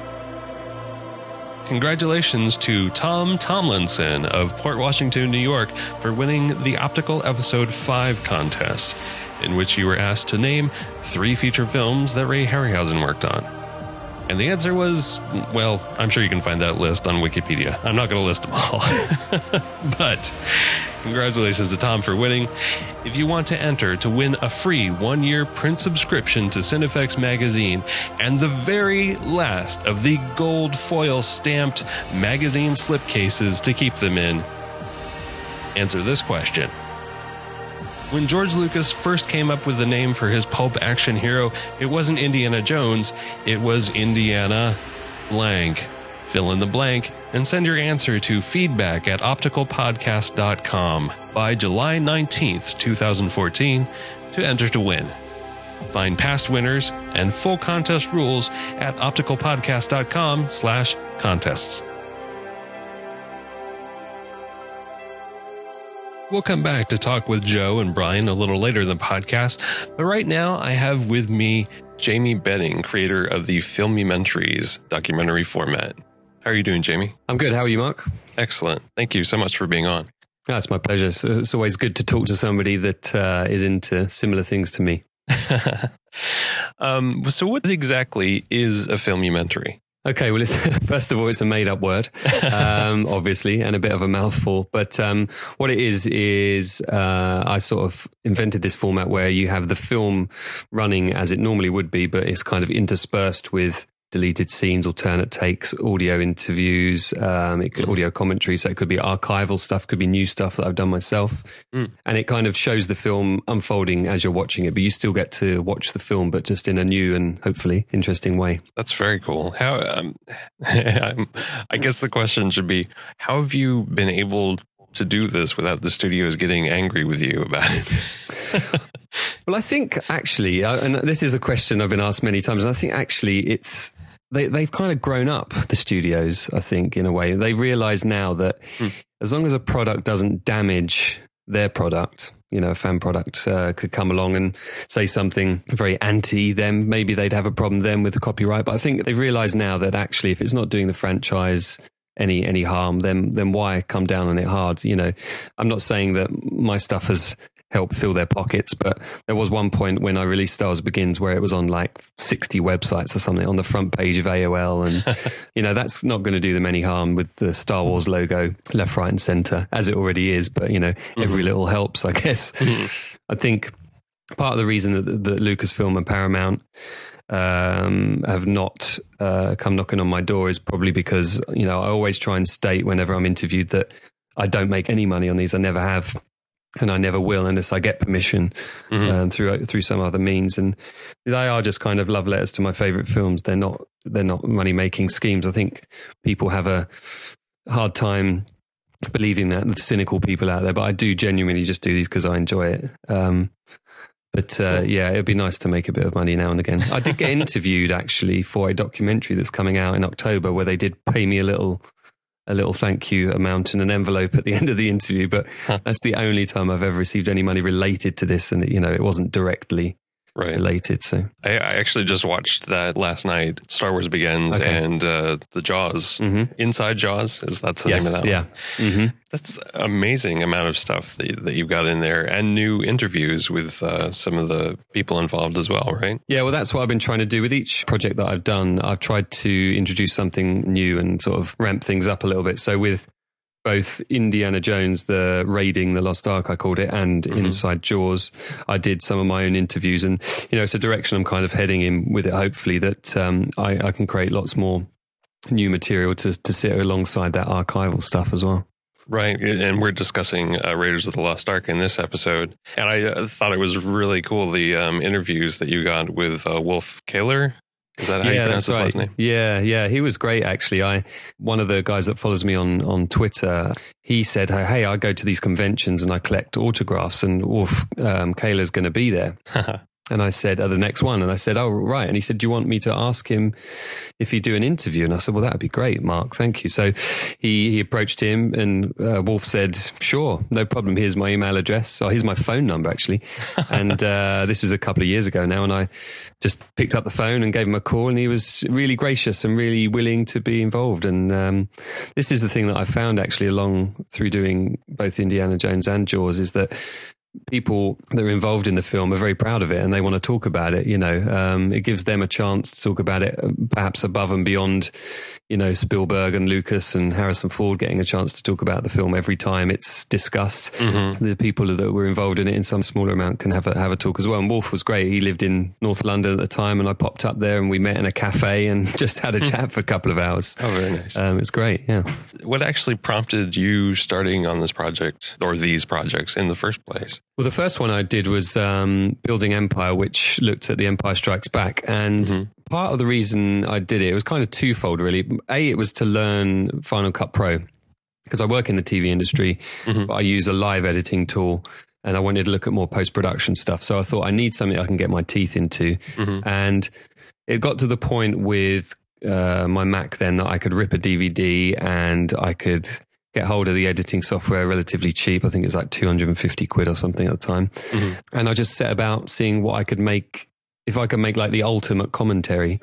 S2: Congratulations to Tom Tomlinson of Port Washington, New York, for winning the Optical Episode 5 contest, in which you were asked to name three feature films that Ray Harryhausen worked on. And the answer was, well, I'm sure you can find that list on Wikipedia. I'm not going to list them all. but congratulations to Tom for winning. If you want to enter to win a free one year print subscription to Cinefex magazine and the very last of the gold foil stamped magazine slipcases to keep them in, answer this question. When George Lucas first came up with the name for his pulp action hero, it wasn't Indiana Jones, it was Indiana blank. Fill in the blank and send your answer to feedback at opticalpodcast.com by July 19th, 2014 to enter to win. Find past winners and full contest rules at opticalpodcast.com slash contests. We'll come back to talk with Joe and Brian a little later in the podcast, but right now I have with me Jamie Benning, creator of the Filmumentaries documentary format. How are you doing, Jamie?
S5: I'm good. How are you, Mark?
S2: Excellent. Thank you so much for being on.
S5: It's my pleasure. It's, it's always good to talk to somebody that uh, is into similar things to me.
S2: um, so, what exactly is a filmumentary?
S5: Okay, well, first of all, it's a made up word, um, obviously, and a bit of a mouthful. But um, what it is, is uh, I sort of invented this format where you have the film running as it normally would be, but it's kind of interspersed with deleted scenes, alternate takes, audio interviews, um, it could, mm. audio commentary. So it could be archival stuff, could be new stuff that I've done myself. Mm. And it kind of shows the film unfolding as you're watching it, but you still get to watch the film, but just in a new and hopefully interesting way.
S2: That's very cool. How, um, I guess the question should be, how have you been able to do this without the studios getting angry with you about it?
S5: well, I think actually, uh, and this is a question I've been asked many times. I think actually it's they they've kind of grown up the studios. I think in a way they realize now that mm. as long as a product doesn't damage their product, you know, a fan product uh, could come along and say something very anti them. Maybe they'd have a problem then with the copyright. But I think they realize now that actually, if it's not doing the franchise any any harm, then then why come down on it hard? You know, I'm not saying that my stuff has help fill their pockets. But there was one point when I released Star Wars Begins where it was on like 60 websites or something on the front page of AOL. And, you know, that's not going to do them any harm with the Star Wars logo left, right, and center as it already is. But, you know, every mm-hmm. little helps, I guess. Mm-hmm. I think part of the reason that, that Lucasfilm and Paramount um, have not uh, come knocking on my door is probably because, you know, I always try and state whenever I'm interviewed that I don't make any money on these. I never have and I never will unless I get permission mm-hmm. um, through through some other means. And they are just kind of love letters to my favorite films. They're not they're not money making schemes. I think people have a hard time believing that the cynical people out there, but I do genuinely just do these because I enjoy it. Um, but uh, yeah, it'd be nice to make a bit of money now and again. I did get interviewed actually for a documentary that's coming out in October where they did pay me a little a little thank you amount in an envelope at the end of the interview, but that's the only time I've ever received any money related to this. And, it, you know, it wasn't directly right. related. So
S2: I, I, actually just watched that last night. Star Wars Begins okay. and uh, the Jaws, mm-hmm. Inside Jaws is that's the yes, name of that.
S5: Yeah, mm-hmm.
S2: that's amazing amount of stuff that, that you've got in there, and new interviews with uh, some of the people involved as well, right?
S5: Yeah, well, that's what I've been trying to do with each project that I've done. I've tried to introduce something new and sort of ramp things up a little bit. So with both Indiana Jones, the raiding the Lost Ark, I called it, and mm-hmm. Inside Jaws. I did some of my own interviews, and you know, it's a direction I'm kind of heading in with it. Hopefully, that um, I, I, can create lots more new material to to sit alongside that archival stuff as well.
S2: Right, and we're discussing uh, Raiders of the Lost Ark in this episode, and I uh, thought it was really cool the um, interviews that you got with uh, Wolf Kahler. Is that how yeah, you pronounce his right. last name?
S5: Yeah, yeah. He was great actually. I one of the guys that follows me on on Twitter, he said, "Hey, I go to these conventions and I collect autographs, and Wolf um, Kahler's going to be there." And I said, uh, the next one. And I said, oh, right. And he said, do you want me to ask him if he'd do an interview? And I said, well, that'd be great, Mark. Thank you. So he, he approached him and uh, Wolf said, sure, no problem. Here's my email address. Oh, here's my phone number, actually. and uh, this was a couple of years ago now. And I just picked up the phone and gave him a call. And he was really gracious and really willing to be involved. And um, this is the thing that I found actually along through doing both Indiana Jones and Jaws is that people that are involved in the film are very proud of it and they want to talk about it. You know, um, it gives them a chance to talk about it, uh, perhaps above and beyond, you know, Spielberg and Lucas and Harrison Ford getting a chance to talk about the film every time it's discussed. Mm-hmm. The people that were involved in it in some smaller amount can have a have a talk as well. And Wolf was great. He lived in North London at the time, and I popped up there and we met in a cafe and just had a hmm. chat for a couple of hours.
S2: Oh, very nice.
S5: Um, it's great. Yeah.
S2: What actually prompted you starting on this project or these projects in the first place?
S5: Well, the first one I did was um, Building Empire, which looked at the Empire Strikes Back. And mm-hmm. Part of the reason I did it, it was kind of twofold, really. A, it was to learn Final Cut Pro because I work in the TV industry, mm-hmm. but I use a live editing tool and I wanted to look at more post production stuff. So I thought I need something I can get my teeth into. Mm-hmm. And it got to the point with uh, my Mac then that I could rip a DVD and I could get hold of the editing software relatively cheap. I think it was like 250 quid or something at the time. And I just set about seeing what I could make, if I can make like the ultimate commentary.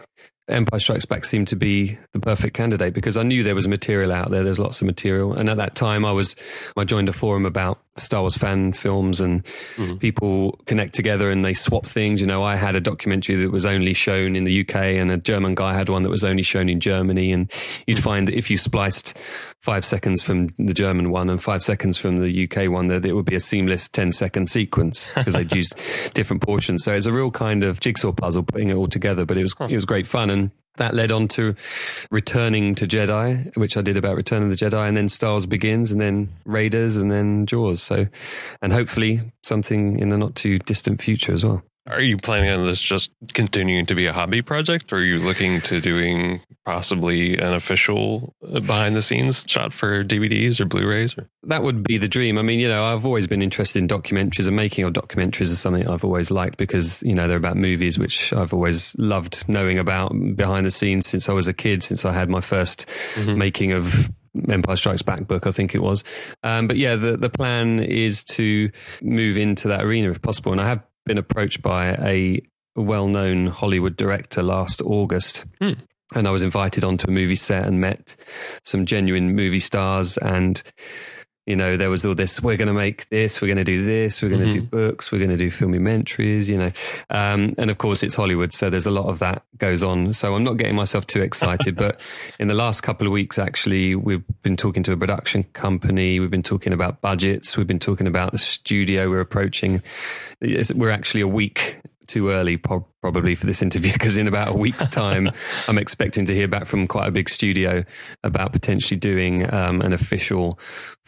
S5: Empire Strikes Back seemed to be the perfect candidate because I knew there was material out there. There's lots of material. And at that time I was, I joined a forum about Star Wars fan films and mm-hmm. people connect together and they swap things. You know, I had a documentary that was only shown in the UK and a German guy had one that was only shown in Germany. And you'd mm-hmm. find that if you spliced five seconds from the German one and five seconds from the UK one, that it would be a seamless 10 second sequence because they'd used different portions. So it's a real kind of jigsaw puzzle putting it all together, but it was, it was great fun. And that led on to returning to Jedi, which I did about Return of the Jedi, and then Star Wars Begins, and then Raiders, and then Jaws. So, and hopefully something in the not too distant future as well.
S2: Are you planning on this just continuing to be a hobby project, or are you looking to doing possibly an official uh, behind the scenes shot for DVDs or Blu-rays? Or?
S5: That would be the dream. I mean, you know, I've always been interested in documentaries and making of documentaries is something I've always liked because, you know, they're about movies, which I've always loved knowing about behind the scenes since I was a kid, since I had my 1st making of Empire Strikes Back book, I think it was. Um, but yeah, the, the plan is to move into that arena if possible. And I have been approached by a well known Hollywood director last August. Hmm. And I was invited onto a movie set and met some genuine movie stars. And, you know, there was all this, we're going to make this, we're going to do this, we're going to do books, we're going to do filmumentaries, you know. Um, and of course, it's Hollywood. So there's a lot of that goes on. So I'm not getting myself too excited. but in the last couple of weeks, actually, we've been talking to a production company. We've been talking about budgets. We've been talking about the studio we're approaching. It's- We're actually a week too early po- probably for this interview because in about a week's time i'm expecting to hear back from quite a big studio about potentially doing um, an official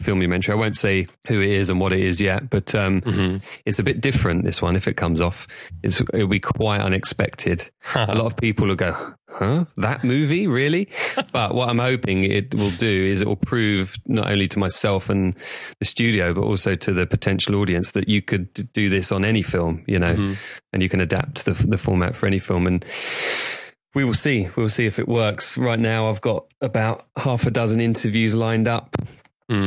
S5: filmumentary i won't say who it is and what it is yet but um, it's a bit different this one if it comes off. It's, it'll be quite unexpected. A lot of people will go huh? That movie? Really? But what i'm hoping it will do is it will prove not only to myself and the studio but also to the potential audience that you could do this on any film you know? And you can adapt the, the format for any film. And we will see. We'll see if it works. Right now i've got about half a dozen interviews lined up.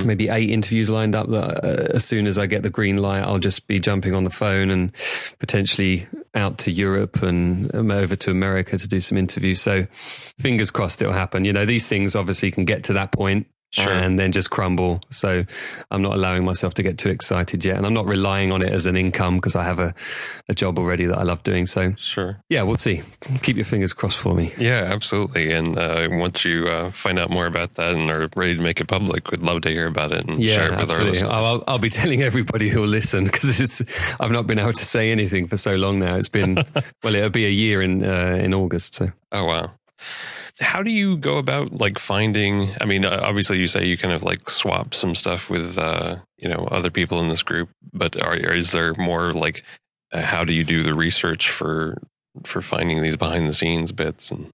S5: Maybe eight interviews lined up that uh, as soon as I get the green light, I'll just be jumping on the phone and potentially out to Europe and um, over to America to do some interviews. So fingers crossed it'll happen. You know, these things obviously can get to that point
S2: Sure.
S5: and then just crumble. So I'm not allowing myself to get too excited yet. And I'm not relying on it as an income because I have a, a job already that I love doing. So
S2: Sure.
S5: yeah, we'll see. Keep your fingers crossed for me.
S2: Yeah, absolutely. And uh, once you uh, find out more about that and are ready to make it public, we'd love to hear about it and share it with our listeners.
S5: I'll, I'll be telling everybody who will listen because I've not been able to say anything for so long now. It's been well, it'll be a year in uh, in August. So
S2: Oh wow. How do you go about like finding? I mean, obviously, you say you kind of like swap some stuff with uh, you know other people in this group, but are, is there more like uh, how do you do the research for for finding these behind the scenes bits? And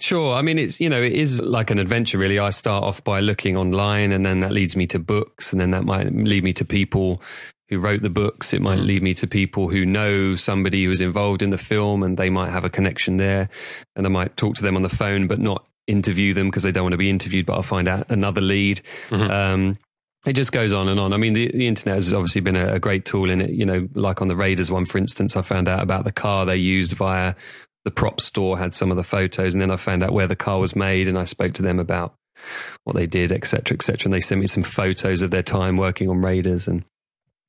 S5: Sure. I mean, it's, you know, it is like an adventure, really. I start off by looking online and then that leads me to books and then that might lead me to people who wrote the books. It might lead me to people who know somebody who was involved in the film and they might have a connection there. And I might talk to them on the phone, but not interview them because they don't want to be interviewed, but I'll find out another lead. Um, it just goes on and on. I mean, the, the internet has obviously been a, a great tool in it. You know, like on the Raiders one, for instance, I found out about the car they used via the prop store had some of the photos and then I found out where the car was made and I spoke to them about what they did, etc., cetera, et cetera. And they sent me some photos of their time working on Raiders and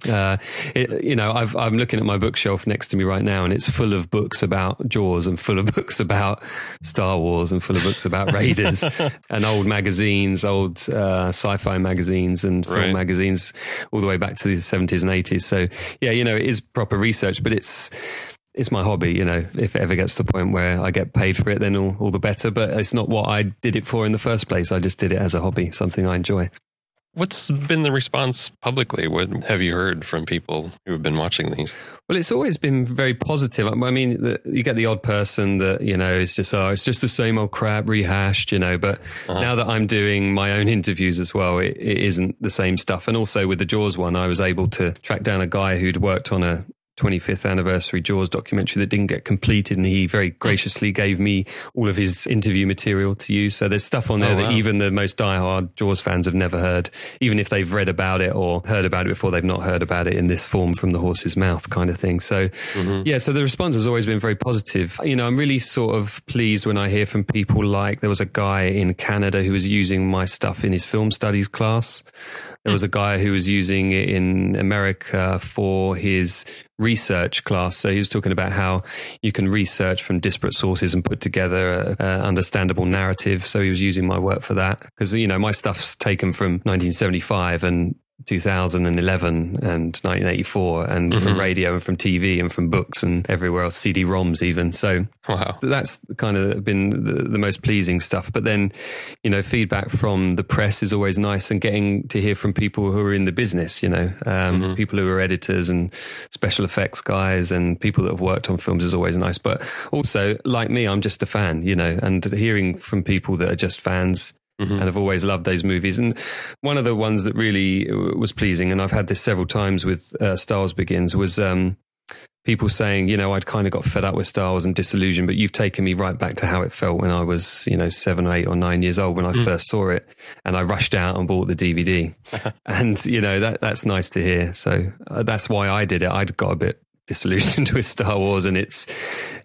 S5: uh, it, you know, I've, I'm looking at my bookshelf next to me right now, and it's full of books about Jaws, and full of books about Star Wars, and full of books about Raiders, and old magazines, old uh, sci-fi magazines, and film
S2: Right.
S5: magazines, all the way back to the 70s and 80s. So, yeah, you know, it is proper research, but it's it's my hobby. You know, if it ever gets to the point where I get paid for it, then all, all the better. But it's not what I did it for in the first place. I just did it as a hobby, something I enjoy.
S2: what's been the response publicly? What have you heard from people who have been watching these?
S5: Well, it's always been very positive. I mean, the, you get the odd person that, you know, is just, oh, it's just the same old crap rehashed, you know. But uh-huh. now that I'm doing my own interviews as well, it, it isn't the same stuff. And also with the Jaws one, I was able to track down a guy who'd worked on a 25th anniversary Jaws documentary that didn't get completed, and he very graciously gave me all of his interview material to use. So there's stuff on there
S2: Oh,
S5: that even the most diehard Jaws fans have never heard, even if they've read about it or heard about it before. They've not heard about it in this form from the horse's mouth, kind of thing. So mm-hmm. yeah, so the response has always been very positive. You know, I'm really sort of pleased when I hear from people like there was a guy in Canada who was using my stuff in his film studies class. There was mm. a guy who was using it in America for his research class. So he was talking about how you can research from disparate sources and put together a, a understandable narrative. So he was using my work for that because you know my stuff's taken from 1975 and 2011 and 1984 and from radio and from TV and from books and everywhere else, CD-ROMs even. So
S2: Wow.
S5: that's kind of been the, the most pleasing stuff. But then, you know, feedback from the press is always nice and getting to hear from people who are in the business, you know, um, people who are editors and special effects guys and people that have worked on films is always nice. But also, like me, I'm just a fan, you know, and hearing from people that are just fans and I've always loved those movies. And one of the ones that really was pleasing, and I've had this several times with uh, Star Wars Begins, was um, people saying, you know, I'd kind of got fed up with Star Wars and disillusioned, but you've taken me right back to how it felt when I was, you know, seven eight or nine years old when I first saw it, and I rushed out and bought the DVD. and you know that that's nice to hear. So uh, that's why I did it. I'd got a bit disillusioned with Star Wars and its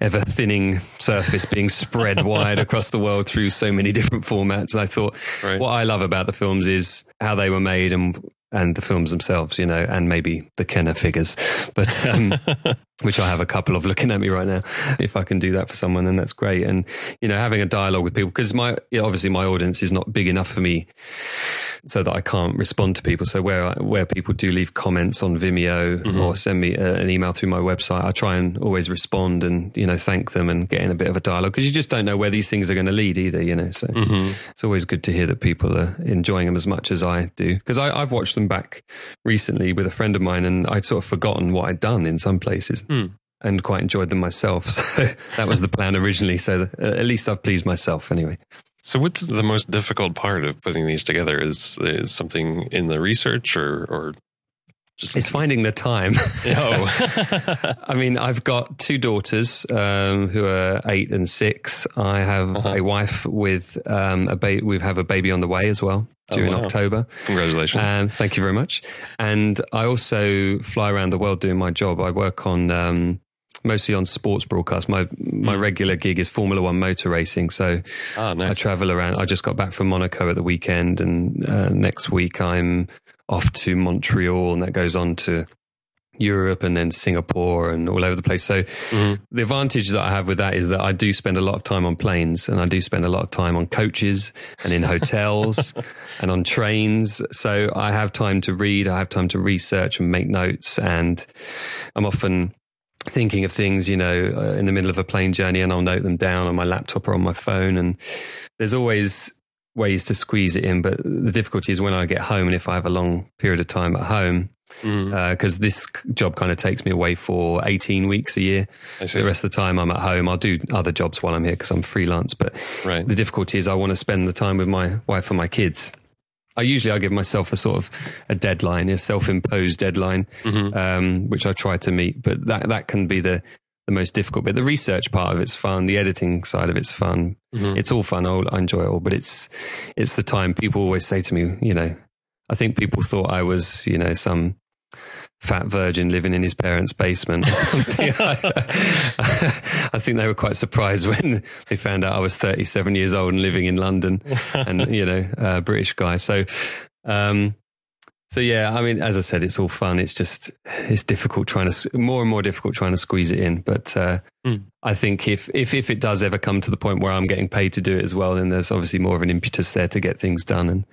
S5: ever thinning surface being spread wide across the world through so many different formats. I thought
S2: Right.
S5: what I love about the films is how they were made and and the films themselves, you know, and maybe the Kenner figures, but um, which I have a couple of looking at me right now. If I can do that for someone, then that's great. And you know, having a dialogue with people because my obviously my audience is not big enough for me so that I can't respond to people. So where I, where people do leave comments on Vimeo or send me uh, an email through my website, I try and always respond and you know thank them and get in a bit of a dialogue because you just don't know where these things are going to lead either. You know, so it's always good to hear that people are enjoying them as much as I do because I've watched them back recently with a friend of mine and I'd sort of forgotten what I'd done in some places. And quite enjoyed them myself. So that was the plan originally. So uh, at least I've pleased myself anyway.
S2: So, what's the most difficult part of putting these together? Is, is something in the research, or or just
S5: It's finding the time.
S2: Oh,
S5: I mean, I've got two daughters um, who are eight and six. I have
S2: Uh-huh.
S5: a wife with um, a baby. We have a baby on the way as well during
S2: Oh, wow.
S5: October.
S2: congratulations!
S5: Um, thank you very much. And I also fly around the world doing my job. I work on um, mostly on sports broadcast. My my
S2: Hmm.
S5: regular gig is Formula One motor racing. So
S2: ah,
S5: I travel around. I just got back from Monaco at the weekend, and uh, next week I'm off to Montreal, and that goes on to Europe and then Singapore and all over the place. So
S2: Mhm.
S5: the advantage that I have with that is that I do spend a lot of time on planes, and I do spend a lot of time on coaches and in hotels and on trains. So I have time to read. I have time to research and make notes, and I'm often thinking of things, you know, uh, in the middle of a plane journey, and I'll note them down on my laptop or on my phone. And there's always ways to squeeze it in, but the difficulty is when I get home and if I have a long period of time at home, because this job kind of takes me away for 18 weeks a year. The rest of the time I'm at home. I'll do other jobs while I'm here because I'm freelance. But
S2: Right.
S5: the difficulty is I want to spend the time with my wife and my kids. I usually I give myself a sort of a deadline, a self-imposed deadline,
S2: Mhm.
S5: um, which I try to meet. But that that can be the the most difficult bit. The research part of it's fun. The editing side of it's fun.
S2: Mhm.
S5: It's all fun. I'll, I enjoy it all. But it's it's the time. People always say to me, you know, I think people thought I was, you know, some fat virgin living in his parents' basement or something. I think they were quite surprised when they found out I was 37 years old and living in London and, you know, a British guy. So, um, so yeah, I mean, as I said, it's all fun. It's just, it's difficult trying to, more and more difficult trying to squeeze it in. But, uh,
S2: Hmm.
S5: I think if, if, if it does ever come to the point where I'm getting paid to do it as well, then there's obviously more of an impetus there to get things done and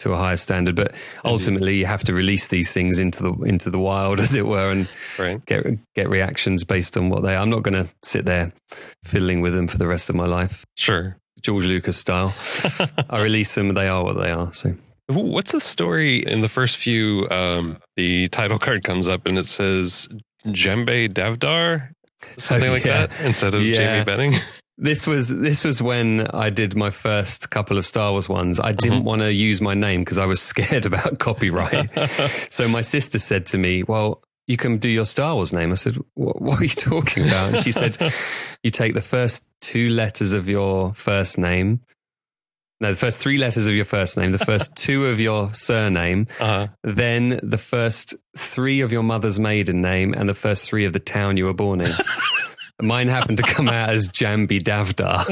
S5: to a higher standard. But ultimately you have to release these things into the, into the wild as it were and
S2: Right.
S5: get, get reactions based on what they are. I'm not going to sit there fiddling with them for the rest of my life.
S2: Sure.
S5: George Lucas style. I release them. They are what they are. So
S2: What's the story in the first few? Um, the title card comes up and it says Jembe Devdar, something
S5: Oh,
S2: like
S5: yeah.
S2: that, instead of
S5: Yeah.
S2: Jamie Benning.
S5: This was this was when I did my first couple of Star Wars ones. I didn't want to use my name because I was scared about copyright. so my sister said to me, "Well, you can do your Star Wars name. I said, what, what are you talking about? And she said, you take the first two letters of your first name. No, the first three letters of your first name, the first two of your surname,
S2: Uh-huh.
S5: then the first three of your mother's maiden name, and the first three of the town you were born in. Mine happened to come out as Jambi Davdar.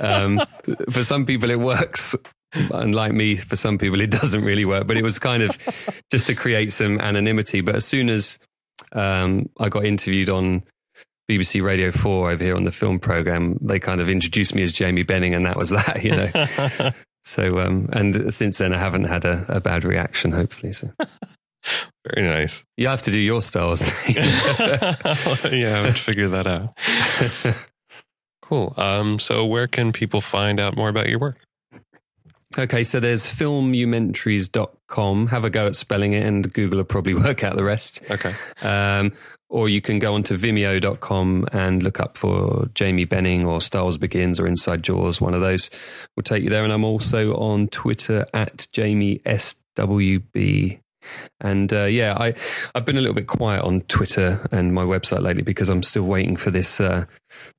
S5: Um, for some people, it works. And like me, for some people, it doesn't really work. But it was kind of just to create some anonymity. But as soon as um, I got interviewed on BBC Radio 4 over here on the film program, they kind of introduced me as Jamie Benning, and that was that, you know. so, um, and since then, I haven't had a, a bad reaction, hopefully. So,
S2: Very nice.
S5: you have to do your stars name.
S2: yeah, I would figure that out. Cool. Um, so where can people find out more about your work?
S5: Okay, so there's filmumentaries.com. Have a go at spelling it, and Google will probably work out the rest.
S2: Okay.
S5: Um, or you can go onto vimeo.com and look up for Jamie Benning or Star Wars Begins or Inside Jaws. One of those will take you there. And I'm also on Twitter at Jamie SWB. And uh, yeah, I, I've been a little bit quiet on Twitter and my website lately because I'm still waiting for this uh,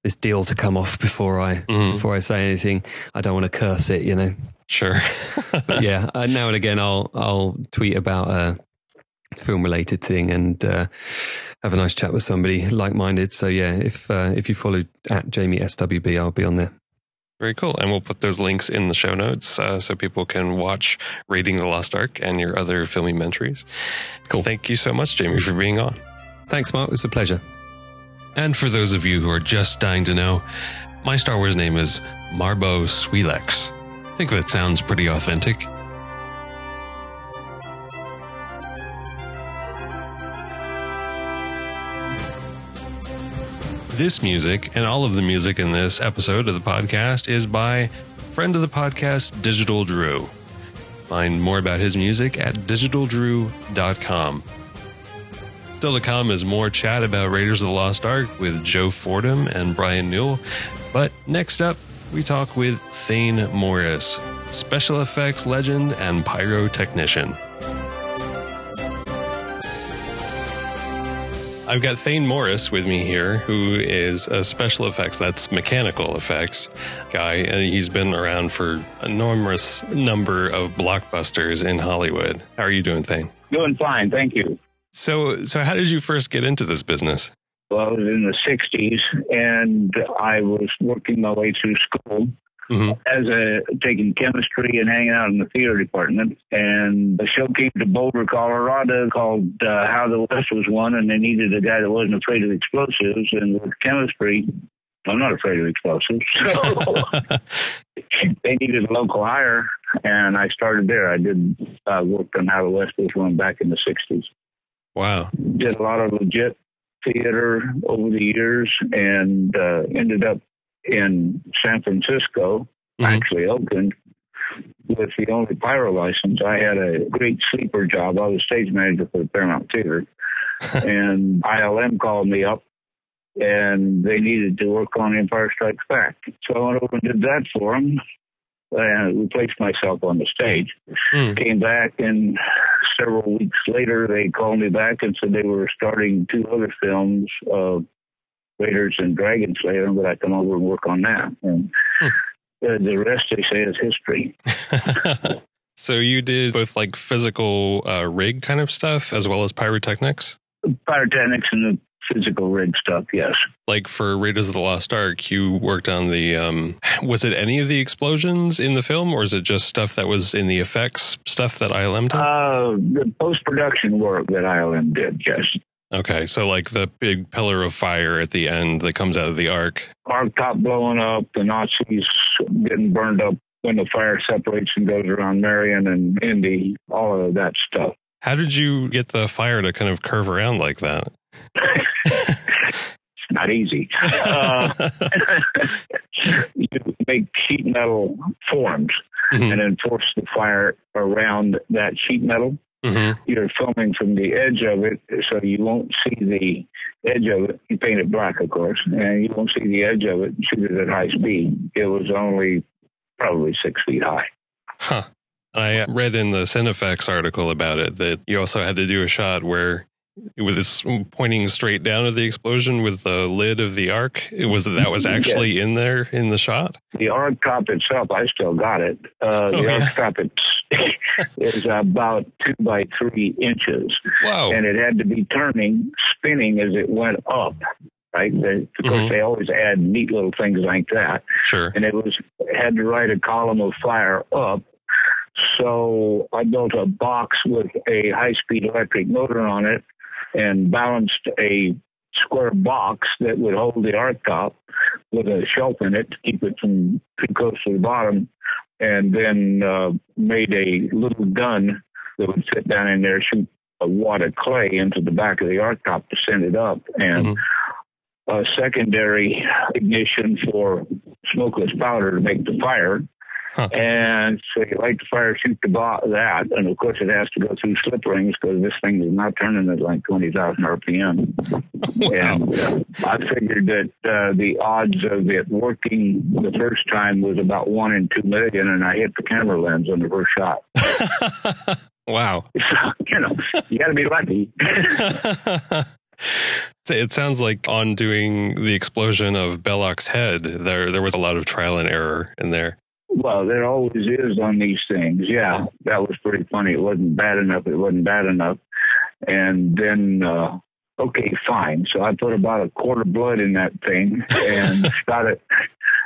S5: this deal to come off before I
S2: Mhm.
S5: before I say anything. I don't want to curse it, you know
S2: Sure.
S5: but yeah, uh, now and again I'll I'll tweet about a film related thing and uh, have a nice chat with somebody like minded. So yeah, if uh, if you follow at Jamie SWB, I'll be on there.
S2: Very cool. And we'll put those links in the show notes uh, so people can watch Raiding the Lost Ark and your other filmumentaries.
S5: Cool.
S2: Thank you so much, Jamie, for being on.
S5: Thanks, Mark. It was a pleasure.
S2: And for those of you who are just dying to know, my Star Wars name is Marbo Swilex. I think that sounds pretty authentic. This music and all of the music in this episode of the podcast is by friend of the podcast, Digital Droo. Find more about his music at digitaldroo.com. Still to come is more chat about Raiders of the Lost Ark with Joe Fordham and Brian Newell. But next up, we talk with Thaine Morris, special effects legend and pyrotechnician. I've got Thaine Morris with me here, who is a special effects, that's mechanical effects guy, and he's been around for a enormous number of blockbusters in Hollywood. How are you doing, Thaine?
S1: Doing fine, thank you.
S2: So, so how did you first get into this business?
S1: Well, I was in the 60s and I was working my way through school
S2: Mhm.
S1: as a taking chemistry and hanging out in the theater department. And a show came to Boulder, Colorado called uh, How the West Was Won, and they needed a guy that wasn't afraid of explosives. And with chemistry, I'm not afraid of explosives. So they needed a local hire, and I started there. I did uh, work on How the West Was Won back in the 60s
S2: Wow.
S1: did a lot of legit theater over the years and uh, ended up in San Francisco,
S2: Mhm.
S1: actually Oakland, with the only pyro license. I had a great sleeper job. I was stage manager for the Paramount Theater, and ILM called me up. And they needed to work on Empire Strikes Back. So I went over and did that for them and replaced myself on the stage
S2: Hmm.
S1: came back and several weeks later they called me back and said they were starting two other films uh raiders and Dragonslayer but i come over and work on that and
S2: Hmm.
S1: uh, the rest they say is history
S2: so you did both like physical uh, rig kind of stuff as well as pyrotechnics?
S1: pyrotechnics and the physical rig stuff yes
S2: Like for Raiders of the Lost Ark, you worked on the um was it any of the explosions in the film or is it just stuff that was in the effects stuff that ILM did?
S1: uh the post-production work that ilm did yes
S2: okay, so like the big pillar of fire at the end that comes out of the ark.
S1: arc top blowing up the nazis getting burned up when the fire separates and goes around marion and indy all of that stuff
S2: How did you get the fire to kind of curve around like that?
S1: it's not easy. Uh, you make sheet metal forms
S2: Mhm.
S1: and then force the fire around that sheet metal.
S2: Mhm.
S1: You're filming from the edge of it, so you won't see the edge of it. You paint it black, of course, and you won't see the edge of it and shoot it at high speed. It was only probably six feet high.
S2: Huh. I read in the Cinefex article about it that you also had to do a shot where with this pointing straight down at the explosion with the lid of the ark. It was that was actually in there in the shot.
S1: The ark top itself, I still got it. Uh, the
S2: Oh, yeah.
S1: ark top it's, is about two by three inches,
S2: Wow.
S1: and it had to be turning, spinning as it went up. Right. They, of course,
S2: Mhm.
S1: they always add neat little things like that.
S2: Sure.
S1: and it was had to ride a column of fire up. So I built a box with a high speed electric motor on it and balanced a square box that would hold the ark top with a shelf in it to keep it from too close to the bottom and then uh, made a little gun that would sit down in there shoot a wad of clay into the back of the ark top to send it up and
S2: Mhm.
S1: a secondary ignition for smokeless powder to make the fire.
S2: Huh.
S1: And so you light the fire, shoot the bo- that, and of course it has to go through slip rings because this thing is not turning at like 20,000 RPM. And uh, I figured that uh, the odds of it working the first time was about one in two million, and I hit the camera lens on the first shot.
S2: wow.
S1: So, you know, you got to be lucky.
S2: it sounds like on doing the explosion of Belloq's head, there there was a lot of trial and error in there.
S1: Well, there always is on these things. Yeah, that was pretty funny. It wasn't bad enough. It wasn't bad enough. And then, uh, okay, fine. So I put about a quart of blood in that thing and shot it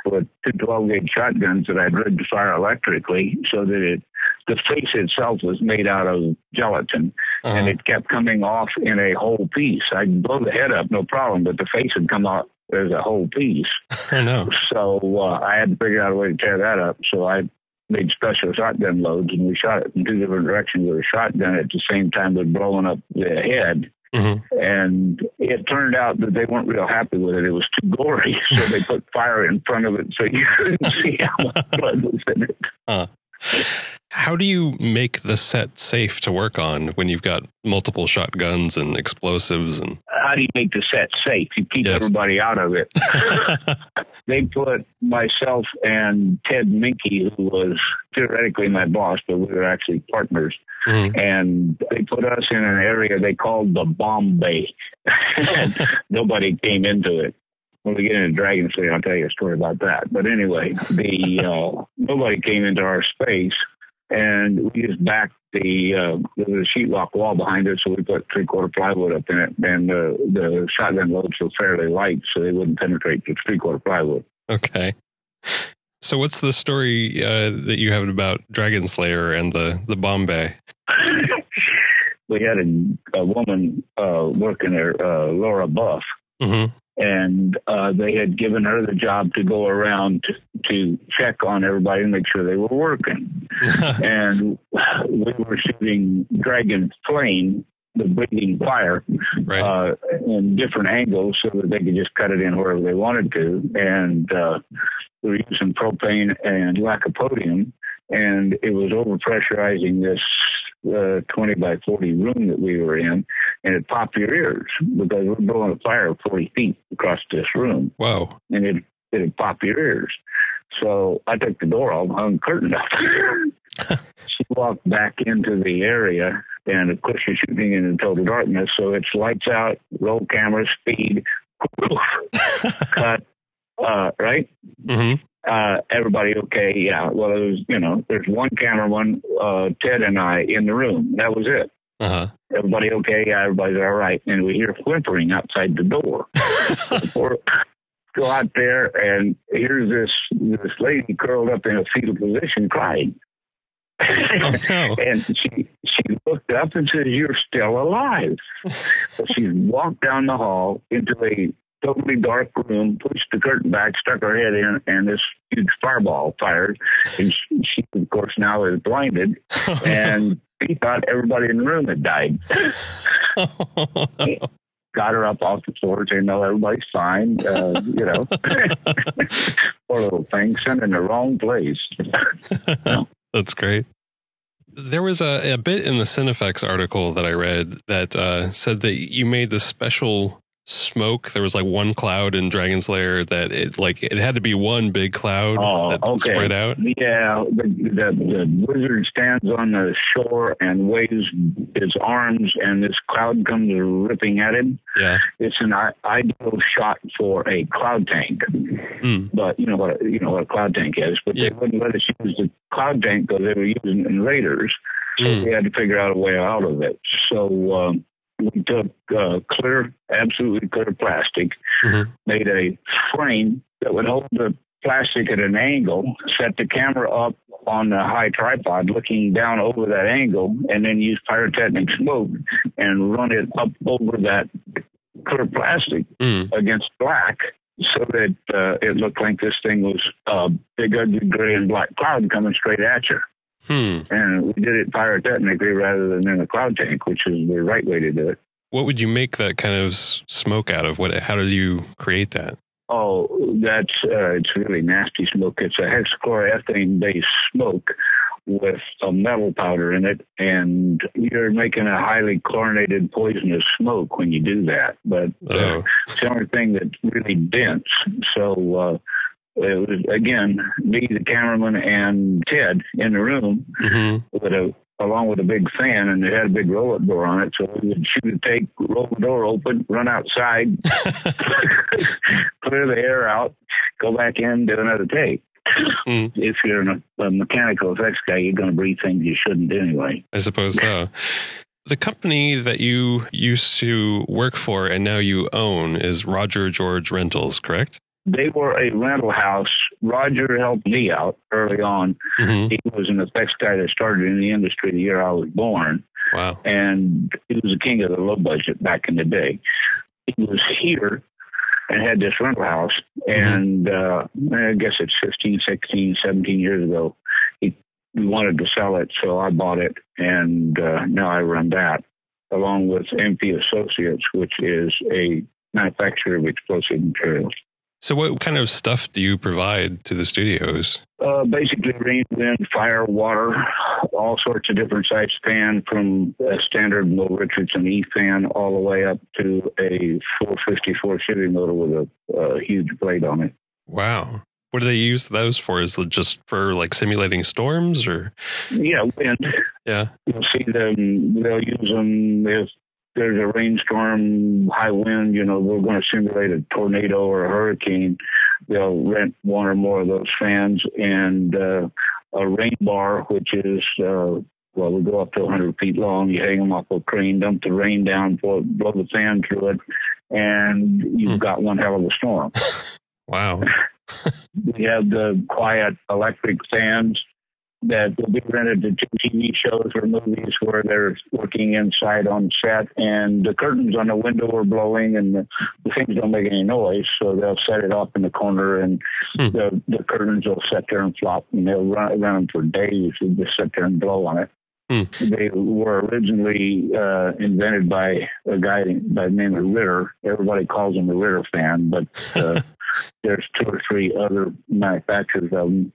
S1: with two 12 gauge shotguns that I'd rigged to fire electrically so that it, the face itself was made out of gelatin and
S2: Uh-huh.
S1: it kept coming off in a whole piece. I'd blow the head up, no problem, but the face would come out as a whole piece.
S2: Oh no.
S1: So uh, I had to figure out a way to tear that up. So I made special shotgun loads, and we shot it in two different directions with a shotgun at the same time with blowing up the head.
S2: Mhm.
S1: And it turned out that they weren't real happy with it. It was too gory, so they put fire in front of it so you couldn't see how much blood was in it.
S2: How do you make the set safe to work on when you've got multiple shotguns and explosives and
S1: How do you make the set safe? You keep
S2: Yes.
S1: everybody out of it. they put myself and Ted Moehnke, who was theoretically my boss, but we were actually partners,
S2: Mhm.
S1: and they put us in an area they called the bomb bay. nobody came into it. When we get into Dragonslayer, I'll tell you a story about that. But anyway, the uh, nobody came into our space, and we just backed the uh, a sheetrock wall behind it, so we put three quarter plywood up in it, and uh, the shotgun loads were fairly light, so they wouldn't penetrate the three quarter plywood.
S2: Okay. So what's the story uh, that you have about Dragonslayer and the the bomb bay?
S1: we had a, a woman uh, working there, uh, Laura Buff,
S2: Mm-hmm.
S1: And uh, they had given her the job to go around to, to check on everybody and make sure they were working. and we were shooting Dragon Flame, the breathing fire,
S2: right.
S1: uh, in different angles so that they could just cut it in wherever they wanted to. And uh, we were using propane and lycopodium, and it was overpressurizing this uh, 20 by 40 room that we were in, and it popped your ears because we're blowing a fire 40 feet across this room,
S2: Wow.
S1: and it it'd pop your ears. So I took the door off, hung the curtain up. she walked back into the area, and of course you're shooting in the total darkness, so it's lights out, roll camera, speed, cut, uh, right?
S2: Mm-hmm.
S1: uh, everybody okay? Yeah. Well, it was, you know, there's one cameraman, uh, Ted and I in the room. That was it.
S2: Uh huh.
S1: Everybody okay? Yeah, everybody's all right. And we hear whimpering outside the door. Or go out there and here's this this lady curled up in a fetal position crying.
S2: Oh no.
S1: and she she looked up and said, "You're still alive." so she walked down the hall into a totally dark room, pushed the curtain back, stuck her head in, and this huge fireball fired. And she, she of course, now is blinded, and he thought everybody in the room had died. Got her up off the floor, saying, "No, everybody's fine." Uh, you know, poor little thing, sent in the wrong place.
S2: That's great. There was a, a bit in the Cinefex article that I read that uh, said that you made this special smoke. There was like one cloud in Dragonslayer that it like it had to be one big cloud
S1: Oh,
S2: that
S1: okay.
S2: spread out.
S1: Yeah, the, the the wizard stands on the shore and waves his arms, and this cloud comes ripping at him.
S2: Yeah.
S1: It's an ideal shot for a cloud tank,
S2: Hmm.
S1: but you know what you know what a cloud tank is. But
S2: Yeah.
S1: they wouldn't let us use the cloud tank because they were using it in Raiders, so
S2: Hmm.
S1: we had to figure out a way out of it. So um, we took uh, clear, absolutely clear plastic,
S2: Mhm.
S1: made a frame that would hold the plastic at an angle, set the camera up on the high tripod looking down over that angle, and then use pyrotechnic smoke and run it up over that clear plastic
S2: Hmm.
S1: against black so that uh, it looked like this thing was a big, ugly gray and black cloud coming straight at you.
S2: Hmm.
S1: And we did it pyrotechnically rather than in a cloud tank, which is the right way to do it.
S2: What would you make that kind of smoke out of? What? How did you create that?
S1: Oh, that's uh, it's really nasty smoke. It's a hexachloroethane based smoke with a metal powder in it, and you're making a highly chlorinated poisonous smoke when you do that. But uh,
S2: Oh.
S1: it's the only thing that's really dense. So uh, it was again me, the cameraman, and Ted in the room
S2: hmm
S1: with a along with a big fan, and it had a big roll-up door on it. So we would shoot a take, roll the door open, run outside, clear the air out, go back in, do another take.
S2: Mm.
S1: If you're an, a mechanical effects guy, you're going to breathe things you shouldn't anyway.
S2: I suppose so. The company that you used to work for and now you own is Roger George Rentals, correct?
S1: They were a rental house. Roger helped me out early on.
S2: hmm
S1: He was an effects guy that started in the industry the year I was born.
S2: Wow.
S1: and he was the king of the low budget back in the day. He was here and had this rental house, and uh, I guess it's 15, 16, 17 years ago. He we wanted to sell it, so I bought it, and uh, now I run that along with MP Associates, which is a manufacturer of explosive materials.
S2: So, what kind of stuff do you provide to the studios?
S1: Uh, basically, rain, wind, fire, water, all sorts of different size fan from a standard Will Richardson E fan all the way up to a 454 Chevy motor with a, a huge blade on it.
S2: Wow. What do they use those for? Is it just for like simulating storms or?
S1: Yeah, wind.
S2: Yeah.
S1: You'll see them. They'll use them if there's a rainstorm, high wind. You know, we're going to simulate a tornado or a hurricane. They'll rent one or more of those fans and uh, a rain bar, which is uh, well, we go up to 100 feet long. You hang them off a crane, dump the rain down, blow, blow the fan through it, and you've
S2: Hmm.
S1: got one hell of a storm.
S2: Wow.
S1: We have the quiet electric fans that will be rented to TV shows or movies where they're working inside on set, and the curtains on the window are blowing, and the, the things don't make any noise, so they'll set it up in the corner, and
S2: Hmm.
S1: the the curtains will sit there and flop, and they'll run around for days and just sit there and blow on it.
S2: Hmm.
S1: They were originally uh, invented by a guy by the name of Ritter. Everybody calls him a Ritter fan, but uh, there's two or three other manufacturers of them.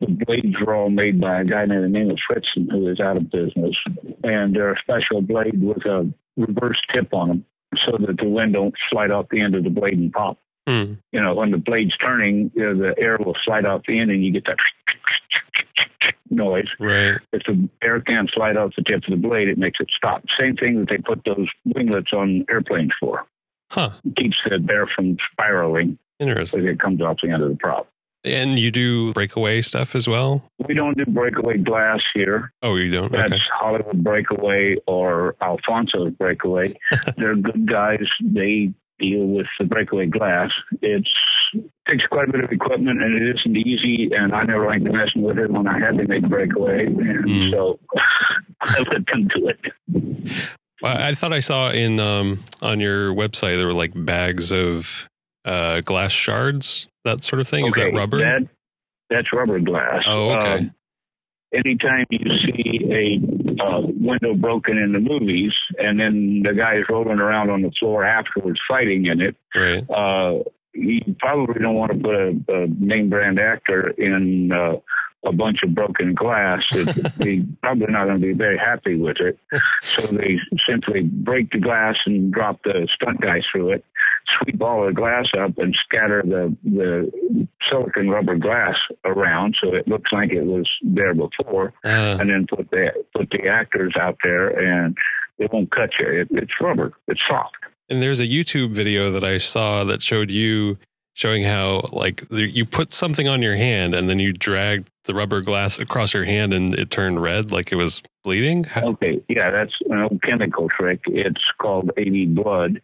S1: The blades were all made by a guy named the name of Fritzen, who is out of business, and they're a special blade with a reverse tip on them, so that the wind don't slide off the end of the blade and pop.
S2: Hmm.
S1: You know, when the blade's turning, you know, the air will slide off the end, and you get that noise.
S2: Right.
S1: If the air can slide off the tip of the blade, it makes it stop. Same thing that they put those winglets on airplanes for.
S2: Huh.
S1: It keeps the air from spiraling
S2: Interesting.
S1: it comes off the end of the prop.
S2: And you do breakaway stuff as well?
S1: We don't do breakaway glass here.
S2: Oh, you don't?
S1: That's
S2: Okay.
S1: Hollywood Breakaway or Alfonso's Breakaway. They're good guys. They deal with the breakaway glass. It's takes quite a bit of equipment and it isn't easy. And I never liked messing with it when I had to make breakaway, and
S2: Mm.
S1: so I let them do it.
S2: Well, I thought I saw in um, on your website there were like bags of uh, glass shards, that sort of thing. Is that rubber?
S1: That, that's rubber glass.
S2: Oh, okay.
S1: Um, anytime you see a uh, window broken in the movies, and then the guy's rolling around on the floor afterwards fighting in it,
S2: right.
S1: uh, you probably don't want to put a, a name brand actor in uh, a bunch of broken glass. It, they're probably not going to be very happy with it. So they simply break the glass and drop the stunt guy through it. Sweep all the glass up and scatter the the silicon rubber glass around so it looks like it was there before,
S2: Uh,
S1: and then put the put the actors out there and it won't cut you. It, it's rubber. It's soft.
S2: and there's a YouTube video that I saw that showed you showing how like you put something on your hand and then you dragged the rubber glass across your hand and it turned red like it was bleeding.
S1: Okay, yeah, that's an old chemical trick. It's called AD blood.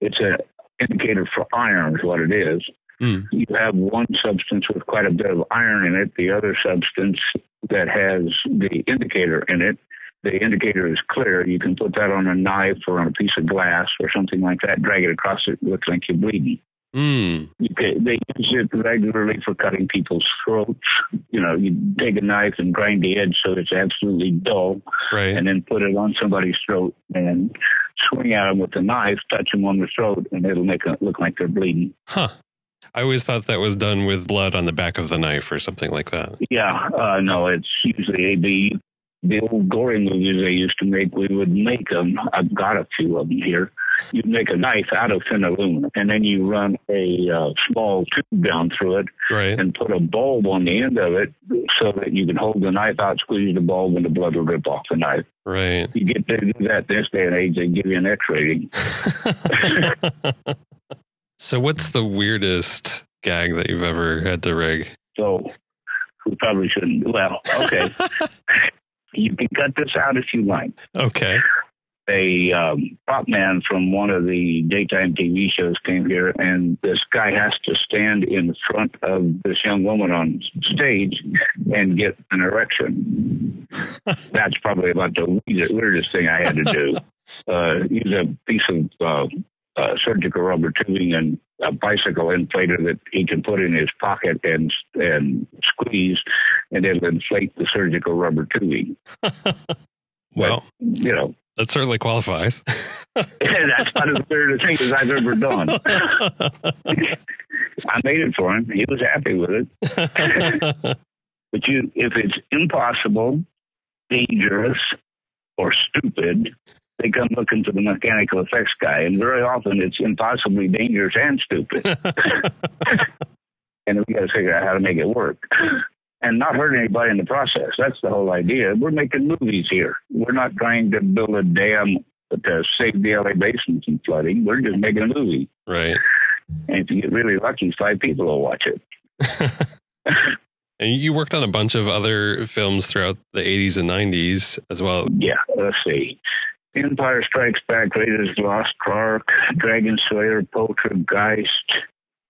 S1: It's an indicator for iron, is what it is.
S2: Hmm.
S1: You have one substance with quite a bit of iron in it, the other substance that has the indicator in it. The indicator is clear. You can put that on a knife or on a piece of glass or something like that, drag it across it, it looks like you're bleeding.
S2: Mm.
S1: They use it regularly for cutting people's throats. You know, you take a knife and grind the edge so it's absolutely dull
S2: Right.
S1: and then put it on somebody's throat and swing at them with the knife, touch them on the throat, and it'll make it look like they're bleeding.
S2: Huh. I always thought that was done with blood on the back of the knife or something like that.
S1: Yeah, uh, no, it's usually the the old gory movies they used to make. We would make them. I've got a few of them here. You'd make a knife out of phenolune, and then you run a uh, small tube down through it,
S2: Right.
S1: and put a bulb on the end of it, so that you can hold the knife out, squeeze the bulb, and the blood will drip off the knife.
S2: Right.
S1: You get to do that this day and age, they give you an X rating.
S2: so what's the weirdest gag that you've ever had to rig?
S1: So we probably shouldn't. Well, okay. you can cut this out if you like.
S2: Okay.
S1: A um, prop man from one of the daytime TV shows came here, and this guy has to stand in front of this young woman on stage and get an erection. That's probably about the weirdest thing I had to do. Uh, use a piece of uh, uh, surgical rubber tubing and a bicycle inflator that he can put in his pocket and and squeeze, and it'll inflate the surgical rubber tubing.
S2: Well,
S1: You know,
S2: that certainly qualifies.
S1: that's not as weird a thing as I've ever done. I made it for him. He was happy with it. But you, if it's impossible, dangerous, or stupid, they come looking for the mechanical effects guy, and very often it's impossibly dangerous and stupid. and we got to figure out how to make it work. And not hurt anybody in the process. That's the whole idea. We're making movies here. We're not trying to build a dam to uh, save the LA basin from flooding. We're just making a movie.
S2: right.
S1: And if you get really lucky, five people will watch it.
S2: And you worked on a bunch of other films throughout the 80s and 90s as well.
S1: Yeah, let's see. Empire Strikes Back, Raiders of the Lost Ark, Dragon Slayer, Poltergeist,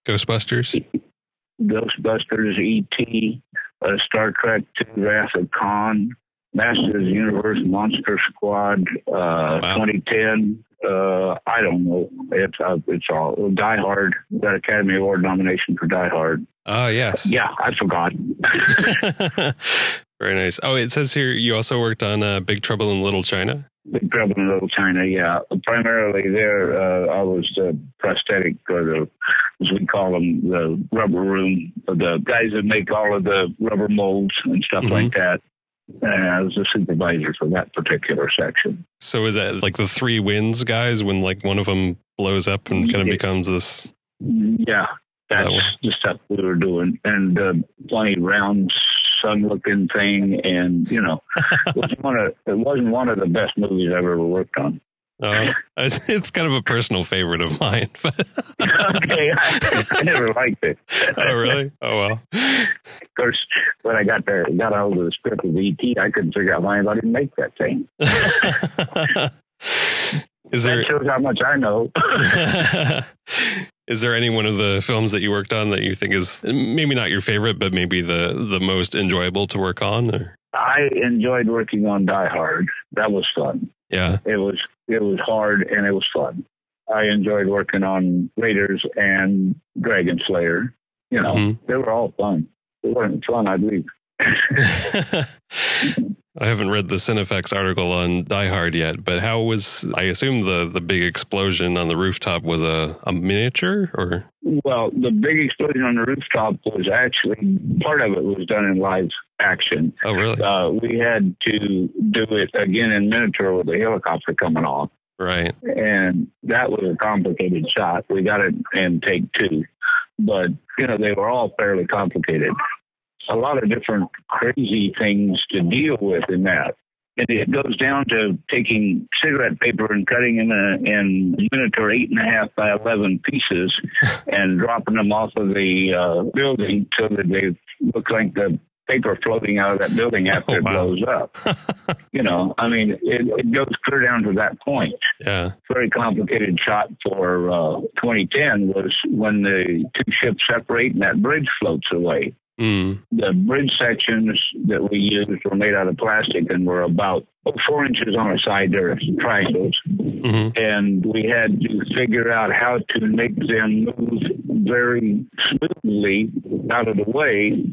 S2: Ghostbusters.
S1: Ghostbusters, E.T., uh, Star Trek II, Wrath of Khan, Masters of the Universe, Monster Squad, uh, 2010. Uh, I don't know. It's uh, it's all Die Hard. Got Academy Award nomination for Die Hard.
S2: Oh, yes.
S1: Yeah, I forgot.
S2: Very nice. Oh, it says here you also worked on uh, Big Trouble in Little China.
S1: Big Trouble in Little China, yeah. Primarily there, uh, I was the prosthetic, or the, as we call them, the rubber room, the guys that make all of the rubber molds and stuff
S2: Mhm.
S1: like that. And I was the supervisor for that particular section.
S2: So is that like the three wins guys when like one of them blows up and kind of
S1: Yeah.
S2: becomes this?
S1: Yeah, that's
S2: That
S1: the stuff we were doing. And uh, funny round sun-looking thing, and you know, it wasn't one of it wasn't one of the best movies I've ever worked on.
S2: Uh, it's, kind of a personal favorite of mine. But
S1: okay, I, I never liked it.
S2: oh, really? Oh well.
S1: Of course, when I got there, got hold of the script of ET, I couldn't figure out why anybody didn't make that thing.
S2: is
S1: That
S2: there
S1: shows how much I know.
S2: is there any one of the films that you worked on that you think is maybe not your favorite, but maybe the the most enjoyable to work on? Or?
S1: I enjoyed working on Die Hard. That was fun.
S2: Yeah.
S1: It was it was hard and it was fun. I enjoyed working on Raiders and Dragonslayer. You know,
S2: Mhm.
S1: they were all fun. If it wasn't fun, I'd leave.
S2: I haven't read the Cinefex article on Die Hard yet, but how was I assume the the big explosion on the rooftop was a, a miniature or
S1: Well, the big explosion on the rooftop was actually part of it was done in live action.
S2: oh really?
S1: Uh, we had to do it again in miniature with the helicopter coming off.
S2: Right.
S1: And that was a complicated shot. We got it in take two, but you know they were all fairly complicated. A lot of different crazy things to deal with in that. And it goes down to taking cigarette paper and cutting them in, in miniature eight and a half by eleven pieces, and dropping them off of the uh, building so that they look like the paper floating out of that building after
S2: Oh,
S1: it
S2: wow.
S1: blows up. you know, I mean, it, it goes clear down to that point.
S2: Yeah.
S1: Very complicated shot for uh, 2010 was when the two ships separate and that bridge floats away.
S2: Mm.
S1: The bridge sections that we used were made out of plastic and were about four inches on a side. They're triangles
S2: hmm
S1: and we had to figure out how to make them move very smoothly out of the way.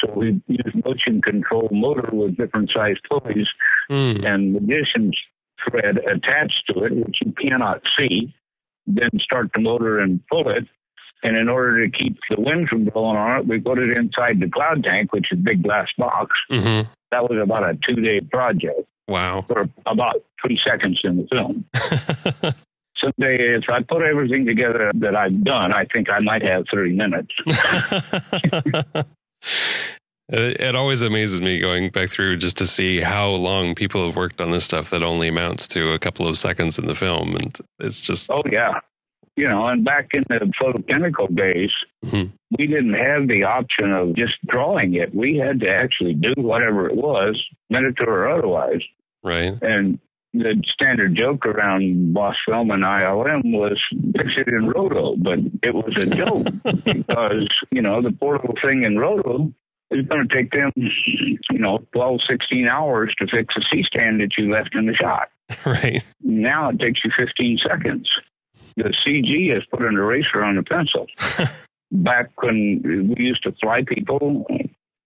S1: So we used motion control motor with different sized pulleys
S2: Mm.
S1: and magician's thread attached to it, which you cannot see. Then start the motor and pull it. And in order to keep the wind from blowing on it, we put it inside the cloud tank, which is a big glass box.
S2: hmm
S1: That was about a two day project
S2: Wow.
S1: for about three seconds in the film. Someday, if I put everything together that I've done, I think I might have 30 minutes.
S2: It, it always amazes me going back through just to see how long people have worked on this stuff that only amounts to a couple of seconds in the film. And it's just,
S1: Oh, yeah. You know, and back in the photochemical days,
S2: Mhm.
S1: we didn't have the option of just drawing it. We had to actually do whatever it was, miniature or otherwise.
S2: right.
S1: And the standard joke around Boss Film and ILM was fix it in Roto, but it was a joke because, you know, the poor little thing in Roto is going to take them, you know, 12, 16 hours to fix a C-stand that you left in the shot.
S2: Right.
S1: Now it takes you 15 seconds. The CG has put an eraser on the pencil. Back when we used to fly people,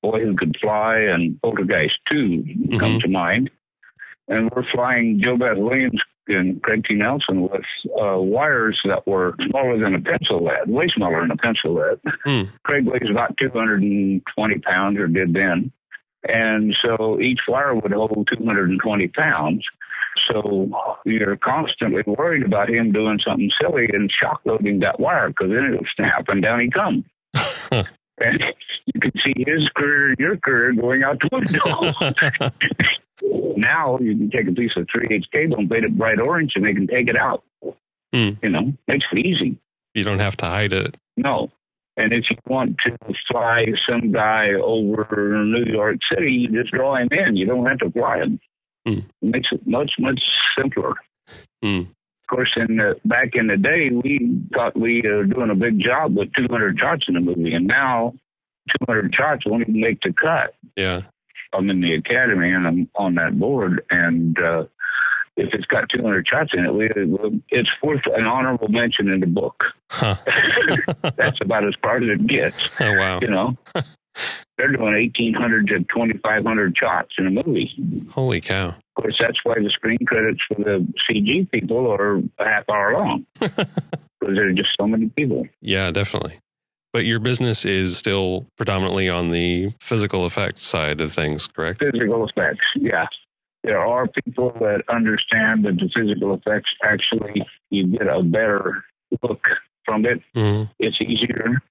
S1: Boy Who Could Fly and Poltergeist 2 come
S2: Mhm.
S1: to mind. And we're flying JoBeth Williams and Craig T. Nelson with uh, wires that were smaller than a pencil lead, way smaller than a pencil lead.
S2: Hmm.
S1: Craig weighs about 220 pounds, or did then. And so each wire would hold 220 pounds. So you're constantly worried about him doing something silly and shock loading that wire because then it'll snap and down he comes. and you can see his career and your career going out the window. now you can take a piece of 3 8 cable and paint it bright orange and they can take it out.
S2: Hmm.
S1: You know, makes it easy.
S2: You don't have to hide it.
S1: No. And if you want to fly some guy over New York City, you just draw him in. You don't have to fly him. It makes it much, much simpler.
S2: Hmm.
S1: Of course, in the, back in the day, we thought we were doing a big job with 200 shots in a movie, and now 200 shots won't even make the cut.
S2: Yeah.
S1: I'm in the academy and I'm on that board, and uh, if it's got 200 shots in it, we, it's worth an honorable mention in the book.
S2: Huh.
S1: That's about as far as it gets
S2: Oh, wow.
S1: you know. They're doing 1,800 to 2,500 shots in a movie.
S2: Holy cow.
S1: Of course, that's why the screen credits for the CG people are a half hour long because there are just so many people.
S2: Yeah, definitely. But your business is still predominantly on the physical effects side of things, correct?
S1: Physical effects, yeah. There are people that understand that the physical effects actually you get a better look from it.
S2: hmm
S1: It's easier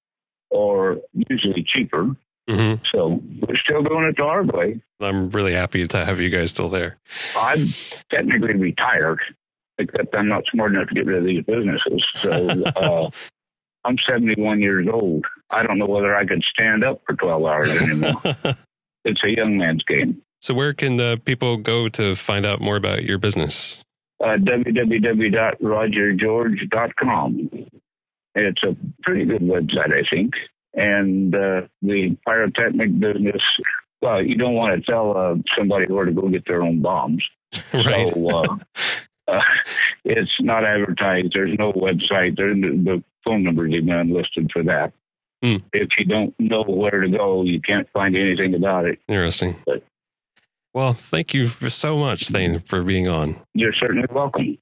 S1: or usually cheaper.
S2: Hmm
S1: So we're still doing it the hard way.
S2: I'm really happy to have you guys still there.
S1: I'm technically retired, except I'm not smart enough to get rid of these businesses. So uh, I'm 71 years old. I don't know whether I could stand up for 12 hours anymore. it's a young man's game.
S2: so, where can uh, people go to find out more about your business?
S1: Uh, www.rogergeorge.com. It's a pretty good website, I think. And uh, the pyrotechnic business, well, you don't want to tell uh, somebody where to go get their own bombs.
S2: right.
S1: So uh, uh, it's not advertised. There's no website. There's the phone numbers even listed for that.
S2: Hmm.
S1: If you don't know where to go, you can't find anything about it.
S2: Interesting.
S1: But-
S2: Well, thank you for so much, Thaine, for being on.
S1: You're certainly welcome.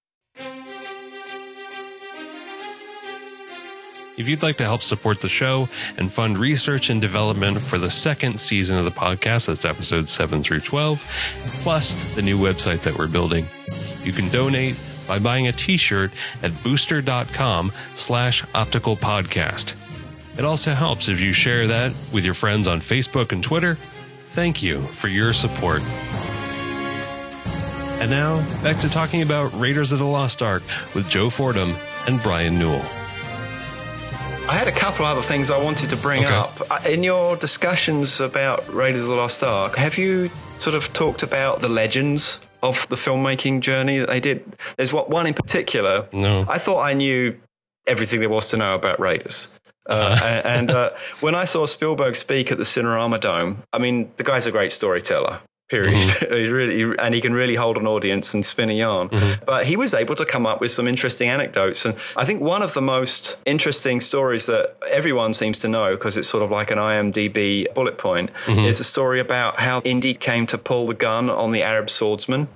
S2: If you'd like to help support the show and fund research and development for the second season of the podcast, that's episodes 7 through 12, plus the new website that we're building, you can donate by buying a t-shirt at booster.com slash optical podcast. It also helps if you share that with your friends on Facebook and Twitter. Thank you for your support. And now, back to talking about Raiders of the Lost Ark with Joe Fordham and Brian Newell.
S3: I had a couple other things I wanted to bring
S2: Okay.
S3: up. Uh, In your discussions about Raiders of the Lost Ark, have you sort of talked about the legends of the filmmaking journey that they did? There's what one in particular.
S2: No.
S3: I thought I knew everything there was to know about Raiders. Uh, and uh, when I saw Spielberg speak at the Cinerama Dome, I mean, the guy's a great storyteller. Period. Mm-hmm. He's really, and he can really hold an audience and spin a yarn. Mm-hmm. But he was able to come up with some interesting anecdotes. And I think one of the most interesting stories that everyone seems to know, because it's sort of like an IMDb bullet point, mm-hmm. is a story about how Indy came to pull the gun on the Arab swordsman.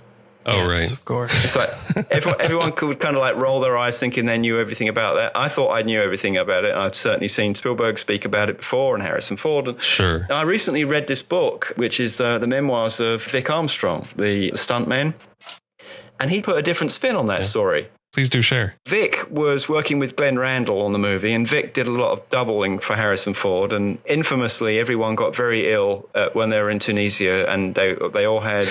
S2: Oh,
S4: Yes,
S2: right.
S4: Of course.
S3: It's like everyone, everyone could kind of like roll their eyes thinking they knew everything about that. I thought I knew everything about it. I've certainly seen Spielberg speak about it before and Harrison Ford.
S2: Sure.
S3: now, I recently read this book, which is uh, the memoirs of Vic Armstrong, the stuntman. And he put a different spin on that story.
S2: Please do share.
S3: Vic was working with Glenn Randall on the movie, and Vic did a lot of doubling for Harrison Ford. And infamously, everyone got very ill uh, when they were in Tunisia, and they they all had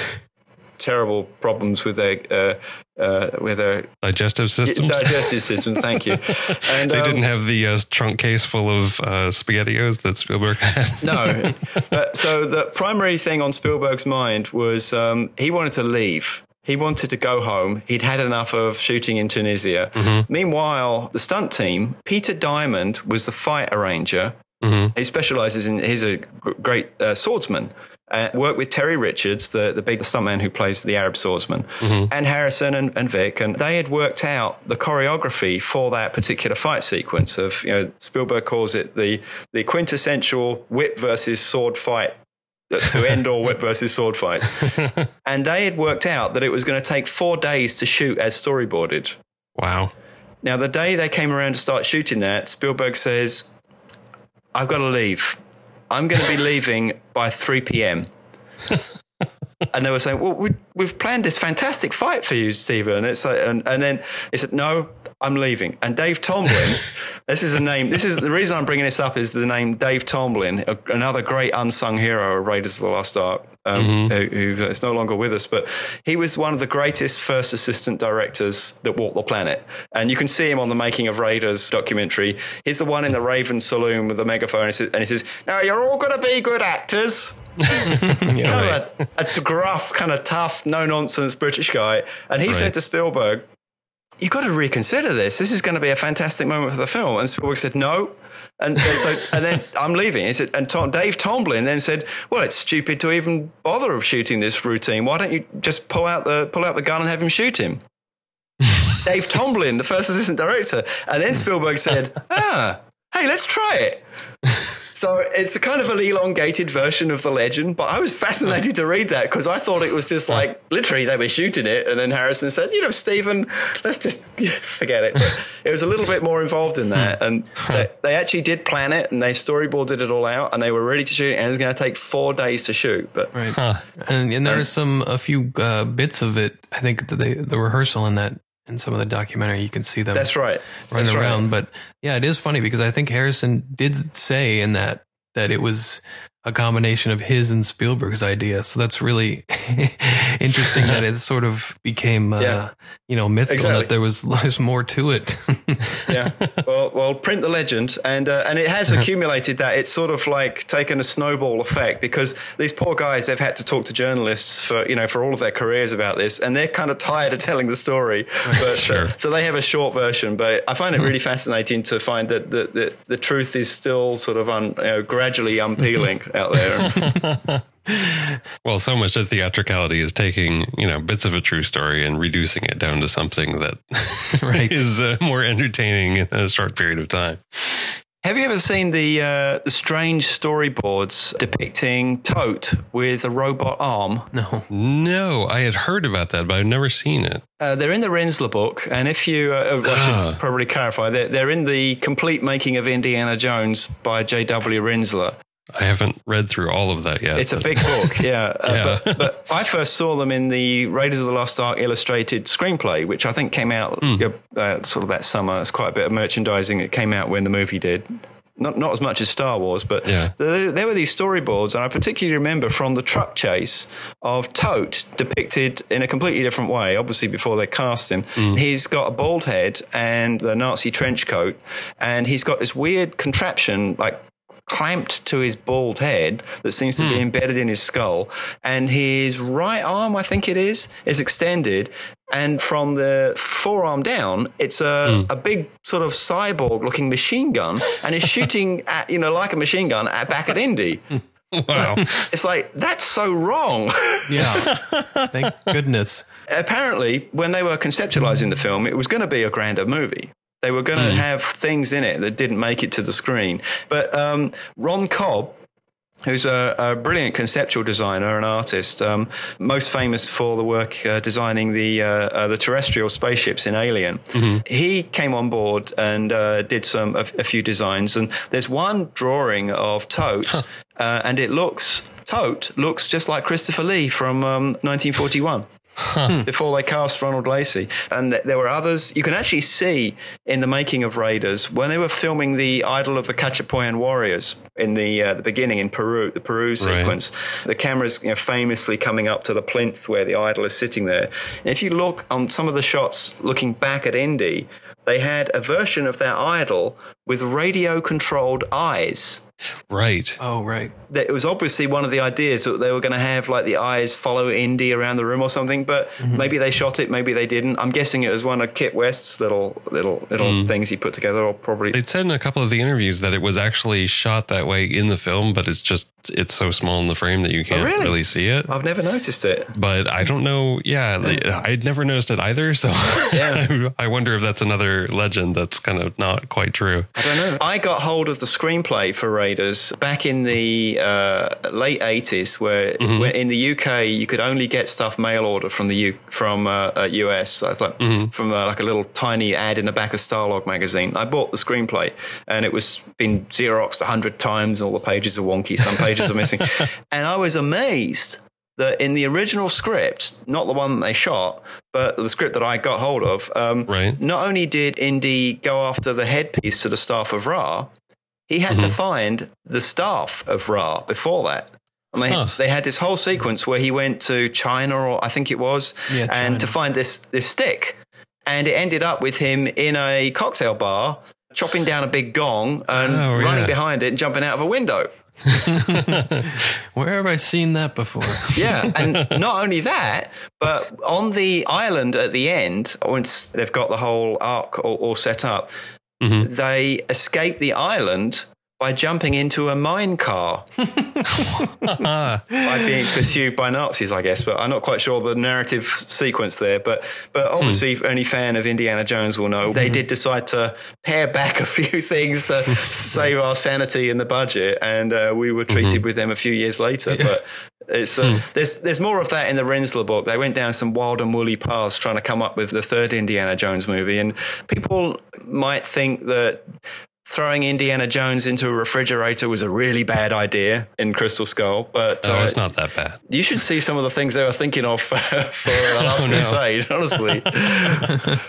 S3: terrible problems with their uh, uh, with their
S2: Digestive systems.
S3: digestive system. Thank you. And
S2: they
S3: um,
S2: didn't have the uh, trunk case full of uh, SpaghettiOs that Spielberg had.
S3: no. But, so the primary thing on Spielberg's mind was um, he wanted to leave. He wanted to go home. He'd had enough of shooting in Tunisia. Meanwhile, the stunt team, Peter Diamond was the fight arranger. He specializes in, he's a great uh, swordsman. Uh, worked with Terry Richards, the, the big stuntman who plays the Arab swordsman, and Harrison and, and Vic, and they had worked out the choreography for that particular fight sequence. Of you know, Spielberg calls it the the quintessential whip versus sword fight uh, to end all whip versus sword fights. and they had worked out that it was going to take four days to shoot as storyboarded.
S2: Wow.
S3: Now, the day they came around to start shooting that, Spielberg says, I've got to leave. I'm going to be leaving by 3 p.m. and they were saying, Well, we, we've planned this fantastic fight for you, Stephen. And, it's like, and, and then he said, No, I'm leaving. And Dave Tomblin, this is a name, this is the reason I'm bringing this up is the name Dave Tomblin, a, another great unsung hero of Raiders of the Lost Ark. Um, who, who is no longer with us, but he was one of the greatest first assistant directors that walked the planet. And you can see him on the Making of Raiders documentary. He's the one in the Raven Saloon with the megaphone, and he says- Now you're all going to be good actors kind of a, a gruff, kind of tough, no nonsense British guy. And he
S2: Right.
S3: said to Spielberg, You've got to reconsider this. This is going to be a fantastic moment for the film." And Spielberg said, "No." And then so, and then I'm leaving. He said, and Tom, Dave Tomblin then said, "Well, it's stupid to even bother of shooting this routine. Why don't you just pull out the pull out the gun and have him shoot him?" Dave Tomblin, the first assistant director, and then Spielberg said, "Ah, hey, let's try it." So it's a kind of an elongated version of the legend, but I was fascinated to read that because I thought it was just like literally they were shooting it, and then Harrison said, "You know, Stephen, let's just forget it." But it was a little bit more involved in that, and they, they actually did plan it, and they storyboarded it all out, and they were ready to shoot it, and it was going to take four days to shoot. But
S4: Right. And and there are some a few uh, bits of it. I think that they the rehearsal in that in some of the documentary you can see them
S3: that's right,
S4: running
S3: that's right.
S4: around. But yeah, it is funny because I think Harrison did say in that that it was a combination of his and Spielberg's idea. So that's really interesting that it sort of became uh,
S3: Yeah.
S4: you know mythical
S3: Exactly.
S4: that there was there's more to it.
S3: yeah. Well, well, print the legend, and uh, and it has accumulated that it's sort of like taken a snowball effect because these poor guys they've had to talk to journalists for you know for all of their careers about this, and they're kind of tired of telling the story. But uh,
S2: Sure.
S3: so they have a short version, but I find it really fascinating to find that the the, the truth is still sort of un, you know, gradually unpeeling out there.
S2: Well, so much of theatricality is taking, you know, bits of a true story and reducing it down to something that
S4: Right.
S2: is uh, more entertaining in a short period of time.
S3: Have you ever seen the uh, the strange storyboards depicting Toht with a robot arm?
S4: no.
S2: No, I had heard about that, but I've never seen it.
S3: Uh, they're in the Rinzler book, and if you, uh, well, I
S2: Ah.
S3: should probably clarify, they're, they're in the complete making of Indiana Jones by J.W. Rinzler.
S2: I haven't read through all of that yet.
S3: It's a big book, yeah. Uh,
S2: Yeah.
S3: But, but I first saw them in the Raiders of the Lost Ark illustrated screenplay, which I think came out
S2: Hmm.
S3: uh, sort of that summer. It's quite a bit of merchandising. It came out when the movie did. Not, not as much as Star Wars, but
S2: Yeah.
S3: there, there were these storyboards, and I particularly remember from the truck chase of Toht depicted in a completely different way. Obviously, before they cast him, he's got a bald head and the Nazi trench coat, and he's got this weird contraption like clamped to his bald head that seems to be hmm. embedded in his skull, and his right arm, I think it is, is extended. And from the forearm down, it's a, hmm. a big sort of cyborg looking machine gun, and is shooting at, you know, like a machine gun at, back at Indy. Hmm.
S2: wow.
S3: It's like, that's so wrong.
S4: Yeah. Thank goodness.
S3: Apparently, when they were conceptualizing the film, it was going to be a grander movie. They were going to have things in it that didn't make it to the screen. But um, Ron Cobb, who's a, a brilliant conceptual designer and artist, um, most famous for the work uh, designing the uh, uh, the terrestrial spaceships in Alien. He came on board and uh, did some a, a few designs. And there's one drawing of Toht, uh, and it looks Toht looks just like Christopher Lee from um, 1941 before they cast Ronald Lacey. And th- there were others. You can actually see in the making of Raiders when they were filming the Idol of the Chachapoyan Warriors in the uh, the beginning in Peru, the Peru sequence. The camera's you know, famously coming up to the plinth where the idol is sitting there. And if you look on some of the shots looking back at Indy, they had a version of their idol with radio controlled eyes
S2: Right.
S4: Oh, right.
S3: that it was obviously one of the ideas that they were going to have like the eyes follow Indy around the room or something, but mm-hmm. maybe they shot it, maybe they didn't. I'm guessing it was one of Kit West's little little little mm. things he put together, or probably.
S2: They said in a couple of the interviews that it was actually shot that way in the film, but it's just it's so small in the frame that you oh, can't
S3: really?
S2: really see it.
S3: I've never noticed it.
S2: But I don't know. Yeah, they- I'd never noticed it either. So
S3: Yeah.
S2: I wonder if that's another legend that's kind of not quite true.
S3: I don't know. I got hold of the screenplay for Back in the uh, late '80s, where, where in the UK you could only get stuff mail order from the U- from uh, uh, US. So it's like from uh, like a little tiny ad in the back of Starlog magazine. I bought the screenplay, and it was been xeroxed a hundred times. All the pages are wonky. Some pages are missing, and I was amazed that in the original script, not the one that they shot, but the script that I got hold of, um,
S2: Right.
S3: not only did Indy go after the headpiece to the staff of Ra, he had to mm-hmm. find the staff of Ra before that. And they,
S2: Huh.
S3: they had this whole sequence where he went to China, or I think it was,
S4: Yeah,
S3: and
S4: China.
S3: to find this this stick. And it ended up with him in a cocktail bar, chopping down a big gong and
S2: Oh,
S3: running
S2: yeah.
S3: behind it and jumping out of a window.
S4: Where have I seen that before?
S3: Yeah, and not only that, but on the island at the end, once they've got the whole ark all, all set up,
S2: Mhm.
S3: they escape the island by jumping into a mine car by being pursued by Nazis, I guess. But I'm not quite sure the narrative sequence there. But but obviously, any fan of Indiana Jones will know they did decide to pare back a few things to save our sanity and the budget, and uh, we were treated with them a few years later. But it's uh, there's there's more of that in the Rinzler book. They went down some wild and woolly paths trying to come up with the third Indiana Jones movie, and people might think that throwing Indiana Jones into a refrigerator was a really bad idea in Crystal Skull, but
S2: No,
S3: uh,
S2: it's not that bad.
S3: you should see some of the things they were thinking of for, for uh, Last
S2: Oh, no.
S3: Crusade. Honestly,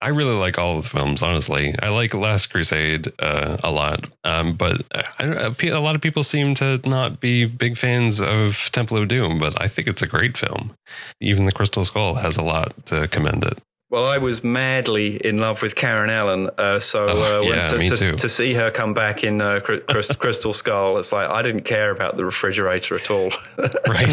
S2: I really like all of the films, honestly. I like Last Crusade uh, a lot, um, but I, don't- a pe- a lot of people seem to not be big fans of Temple of Doom, but I think it's a great film. Even The Crystal Skull has a lot to commend it.
S3: Well, I was madly in love with Karen Allen, uh, so
S2: Oh,
S3: uh, when-
S2: yeah,
S3: to, to, to see her come back in uh, Crystal Skull, it's like I didn't care about the refrigerator at all.
S2: Right.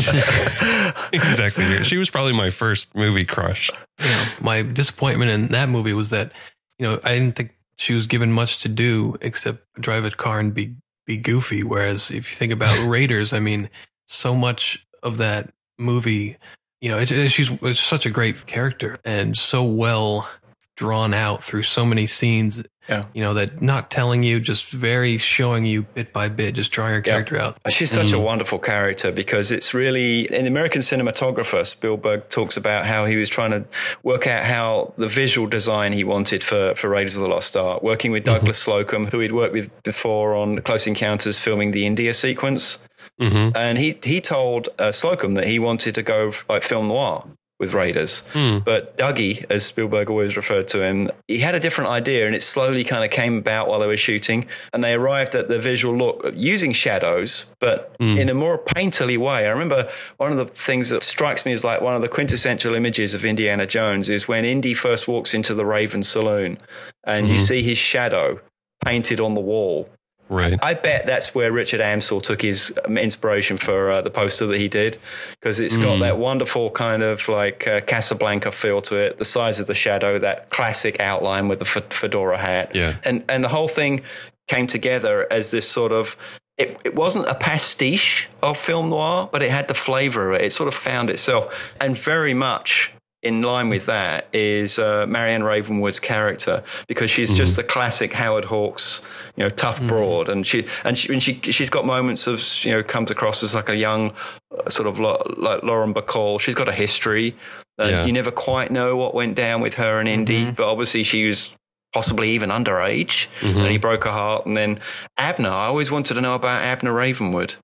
S2: exactly. She was probably my first movie crush.
S4: you know, my disappointment in that movie was that, you know, I didn't think she was given much to do except drive a car and be be goofy. Whereas if you think about Raiders, I mean, so much of that movie, you know, it's, it's, she's it's such a great character and so well drawn out through so many scenes.
S3: Yeah.
S4: You know, that not telling you, just very showing you bit by bit, just drawing your character out.
S3: She's such a mm. wonderful character because it's really an American cinematographer. Spielberg talks about how he was trying to work out how the visual design he wanted for, for Raiders of the Lost Ark, working with mm-hmm. Douglas Slocombe, who he'd worked with before on Close Encounters, filming the India sequence.
S2: Mhm.
S3: And he he told uh, Slocombe that he wanted to go like film noir with Raiders. But Dougie, as Spielberg always referred to him, he had a different idea, and it slowly kind of came about while they were shooting. And they arrived at the visual look using shadows, but in a more painterly way. I remember one of the things that strikes me as like one of the quintessential images of Indiana Jones is when Indy first walks into the Raven Saloon, and you see his shadow painted on the wall.
S2: Right.
S3: I bet that's where Richard Amsel took his um, inspiration for uh, the poster that he did because it's got that wonderful kind of like uh, Casablanca feel to it, the size of the shadow, that classic outline with the f- fedora hat.
S2: Yeah.
S3: And, and the whole thing came together as this sort of. It, it wasn't a pastiche of film noir, but it had the flavor of it. It sort of found itself. And very much in line with that is uh, Marion Ravenwood's character because she's just the classic Howard Hawks, you know, tough broad, and she and she and she she's got moments of you know comes across as like a young uh, sort of lo- like Lauren Bacall. She's got a history. Uh,
S2: Yeah.
S3: You never quite know what went down with her and Indy, but obviously she was possibly even underage, and he broke her heart. And then Abner, I always wanted to know about Abner Ravenwood.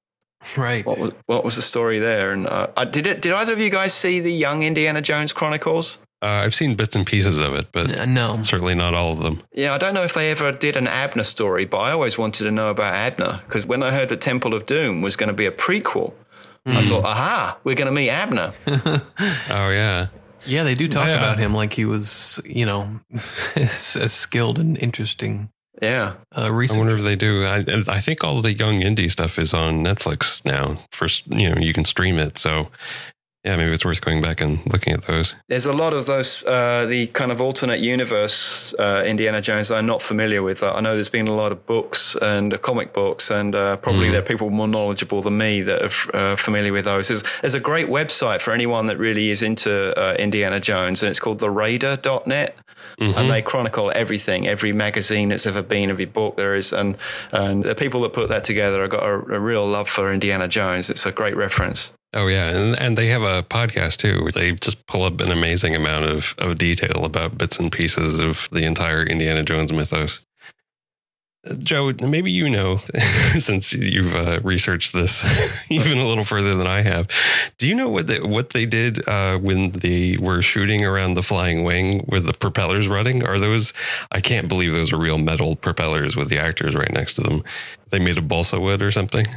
S4: Right.
S3: What was what was the story there? And uh, did it? Did either of you guys see the Young Indiana Jones Chronicles?
S2: Uh, I've seen bits and pieces of it, but
S4: N- no.
S2: certainly not all of them.
S3: Yeah, I don't know if they ever did an Abner story, but I always wanted to know about Abner because when I heard that Temple of Doom was going to be a prequel, I thought, aha, we're going to meet Abner.
S2: Oh yeah.
S4: Yeah, they do talk
S2: Yeah.
S4: about him like he was, you know, as, as skilled and interesting
S3: yeah.
S4: uh,
S2: I wonder if they do. I, I think all the young Indy stuff is on Netflix now. First, you know, you can stream it. So, yeah, maybe it's worth going back and looking at those.
S3: There's a lot of those, uh, the kind of alternate universe uh, Indiana Jones that I'm not familiar with. I know there's been a lot of books and uh, comic books, and uh, probably there are people more knowledgeable than me that are f- uh, familiar with those. There's, there's a great website for anyone that really is into uh, Indiana Jones, and it's called theraider.net. And mm-hmm. they chronicle everything, every magazine that's ever been, every book there is, and and the people that put that together have got a, a real love for Indiana Jones. It's a great reference.
S2: Oh yeah, and and they have a podcast too. where They just pull up an amazing amount of of detail about bits and pieces of the entire Indiana Jones mythos. Joe, maybe you know, since you've uh, researched this even a little further than I have. Do you know what they, what they did uh, when they were shooting around the flying wing with the propellers running? Are those? I can't believe those are real metal propellers with the actors right next to them. They made of balsa wood or something.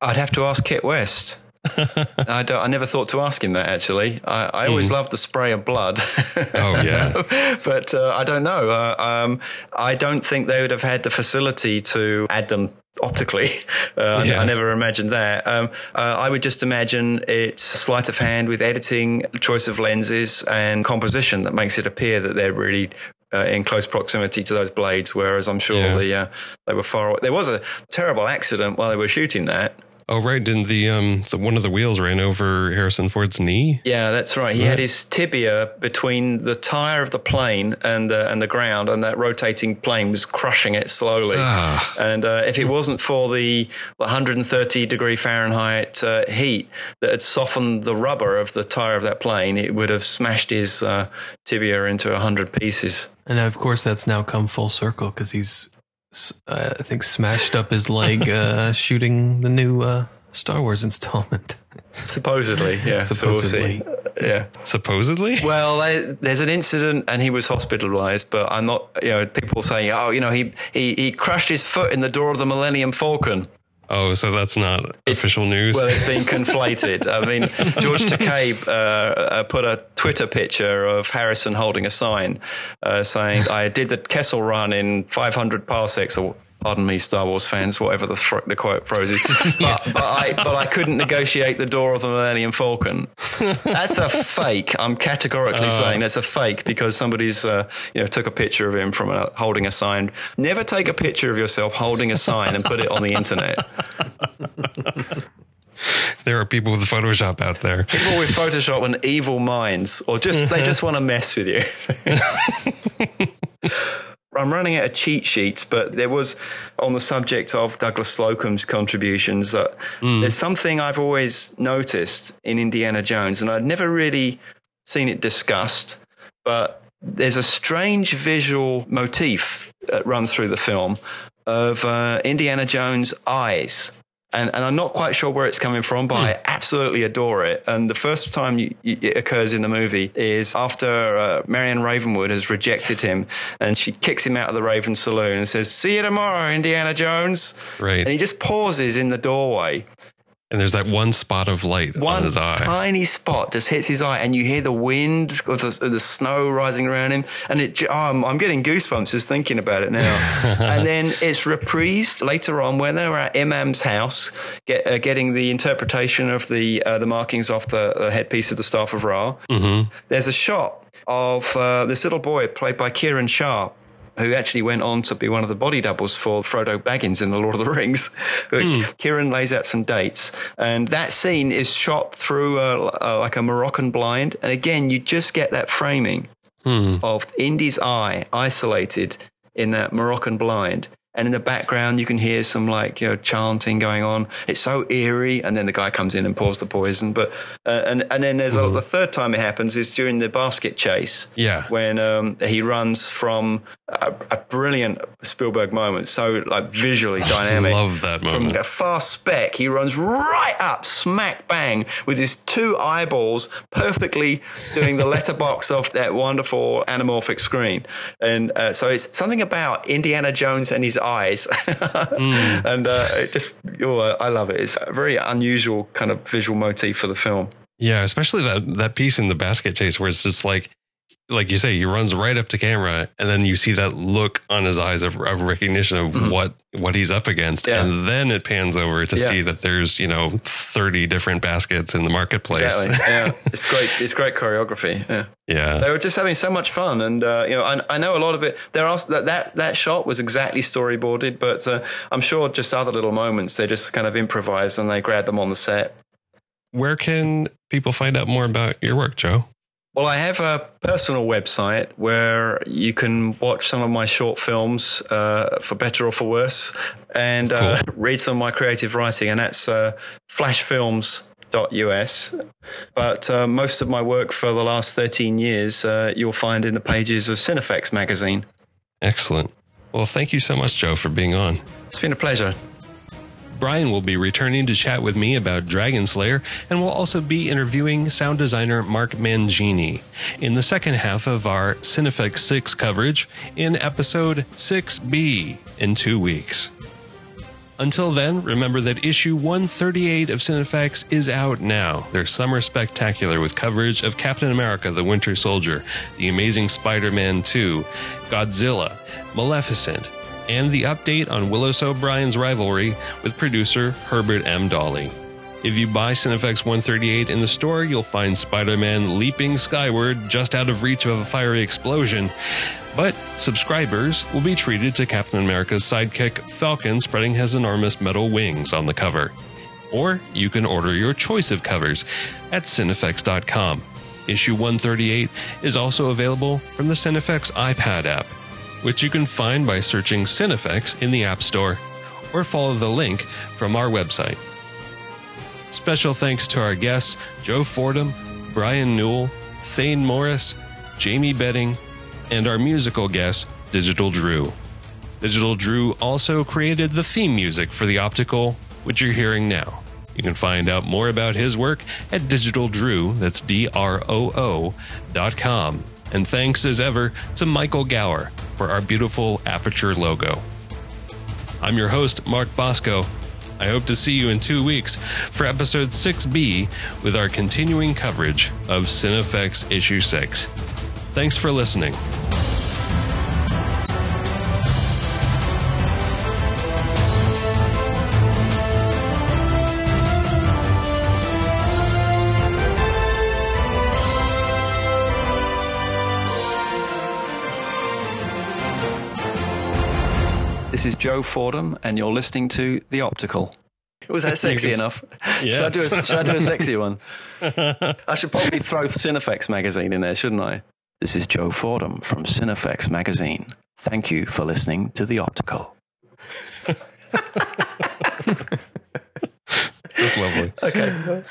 S3: I'd have to ask Kit West. I, don't, I never thought to ask him that actually. I, I always loved the spray of blood.
S2: Oh, yeah.
S3: but uh, I don't know. Uh, um, I don't think they would have had the facility to add them optically. Uh, I-
S2: Yeah.
S3: I never imagined that. Um, uh, I would just imagine it's sleight of hand with editing, choice of lenses, and composition that makes it appear that they're really. Uh, in close proximity to those blades, whereas I'm sure
S2: Yeah.
S3: the uh, they were far away. There was a terrible accident while they were shooting that,
S2: Oh right, didn't the um the, one of the wheels ran over Harrison Ford's knee?
S3: Yeah, that's right. He had his tibia between the tire of the plane and the and the ground, and that rotating plane was crushing it slowly.
S2: Ah.
S3: And uh, if it wasn't for the 130 degree Fahrenheit uh, heat that had softened the rubber of the tire of that plane, it would have smashed his uh, tibia into a 100 pieces.
S4: And of course, that's now come full circle because he's, s- I think, smashed up his leg uh, shooting the new uh, Star Wars installment.
S3: Supposedly, yeah. So we'll.
S4: Supposedly.
S3: Yeah.
S2: Supposedly.
S3: Well, I, there's an incident, and he was hospitalised. But I'm not. You know, people saying, "Oh, you know, he he he crushed his foot in the door of the Millennium Falcon."
S2: Oh, so that's not official news.
S3: Well, it's been conflated. I mean, George Takei uh, uh, put a Twitter picture of Harrison holding a sign uh, saying, "I did the Kessel Run in 500 parsecs." Or pardon me, Star Wars fans, whatever the, fr- the quote phrase is. But, but I but I couldn't negotiate the door of the Millennium Falcon. That's a fake. I'm categorically saying that's a fake because somebody's uh, you know took a picture of him from a, holding a sign. Never take a picture of yourself holding a sign and put it on the internet.
S2: there are people with Photoshop out there.
S3: People with Photoshop and evil minds, or just they just want to mess with you. I'm running out of cheat sheets, but there was on the subject of Douglas Slocombe's contributions that mm. there's something I've always noticed in Indiana Jones, and I'd never really seen it discussed, but there's a strange visual motif that runs through the film of uh, Indiana Jones' eyes and, and I'm not quite sure where it's coming from, but mm. I absolutely adore it. And the first time you, you, it occurs in the movie is after uh, Marion Ravenwood has rejected him, and she kicks him out of the Raven Saloon and says, "See you tomorrow, Indiana Jones."
S2: Right.
S3: And he just pauses in the doorway,
S2: and there's that one spot of light
S3: one
S2: on his eye.
S3: tiny spot just hits his eye, and you hear the wind of the, of the snow rising around him. And it, oh, I'm, I'm, getting goosebumps just thinking about it now. and then it's reprised later on when they're at Imam's house, get, uh, getting the interpretation of the uh, the markings off the, the, headpiece of the Staff of Ra. Mm-hmm. There's a shot of uh, this little boy played by Kiran Shah who actually went on to be one of the body doubles for Frodo Baggins in The Lord of the Rings. Mm. Kiran lays out some dates, and that scene is shot through a, a, like a Moroccan blind. And again, you just get that framing mm. of Indy's eye isolated in that Moroccan blind and in the background you can hear some like you know chanting going on. It's so eerie, and then the guy comes in and pours the poison. But uh, and and then there's mm. a, the third time it happens is during the basket chase.
S2: Yeah,
S3: when um, he runs from a, a, brilliant Spielberg moment, so like visually dynamic.
S2: I love that moment.
S3: From a fast spec, he runs right up, smack bang, with his two eyeballs perfectly doing the letterbox of that wonderful anamorphic screen. And uh, so it's something about Indiana Jones and his eyes, mm. and uh, it just oh, I love it. It's a very unusual kind of visual motif for the film.
S2: Yeah, especially that that piece in the basket chase where it's just like like you say, he runs right up to camera, and then you see that look on his eyes of, of recognition of mm-hmm. what what he's up against, yeah. and then it pans over to yeah. see that there's you know thirty different baskets in the marketplace.
S3: Exactly. yeah, it's great. It's great choreography. Yeah,
S2: yeah.
S3: They were just having so much fun, and uh, you know, I, I, know a lot of it. There are that that, that shot was exactly storyboarded, but uh, I'm sure just other little moments they just kind of improvised and they grabbed them on the set.
S2: Where can people find out more about your work, Joe?
S3: Well, I have a personal website where you can watch some of my short films, uh, for better or for worse, and uh, read some of my creative writing, and that's uh, flashfilms.us. But uh, most of my work for the last 13 years, uh, you'll find in the pages of Cinefex magazine.
S2: Excellent. Well, thank you so much, Joe, for being on.
S3: It's been a pleasure.
S2: Brian will be returning to chat with me about Dragonslayer, and we'll also be interviewing sound designer Mark Mangini in the second half of our Cinefex 6 coverage in episode 6B in two weeks. Until then, remember that issue 138 of Cinefex is out now. Their summer spectacular with coverage of Captain America the Winter Soldier, The Amazing Spider Man 2, Godzilla, Maleficent, and the update on Willis O'Brien's rivalry with producer Herbert M. Dawley. If you buy Cinefex 138 in the store, you'll find Spider Man leaping skyward just out of reach of a fiery explosion. But subscribers will be treated to Captain America's sidekick Falcon spreading his enormous metal wings on the cover. Or you can order your choice of covers at Cinefex.com. Issue 138 is also available from the Cinefex iPad app which you can find by searching Cinefex in the App Store or follow the link from our website. Special thanks to our guests Joe Fordham, Brian Newell, Thaine Morris, Jamie Benning, and our musical guest, Digital Droo. Digital Droo also created the theme music for the optical, which you're hearing now. You can find out more about his work at Digital Droo, that's D R O O, dot com. And thanks as ever to Michael Gower for our beautiful Aperture logo. I'm your host, Mark Bosco. I hope to see you in two weeks for episode 6B with our continuing coverage of Cinefex issue 6. Thanks for listening.
S3: This is Joe Fordham, and you're listening to The Optical. Was that sexy enough?
S2: Yes.
S3: Should, I do a, should I do a sexy one? I should probably throw Cinefex magazine in there, shouldn't I? This is Joe Fordham from Cinefex magazine. Thank you for listening to The Optical.
S2: Just lovely.
S3: Okay.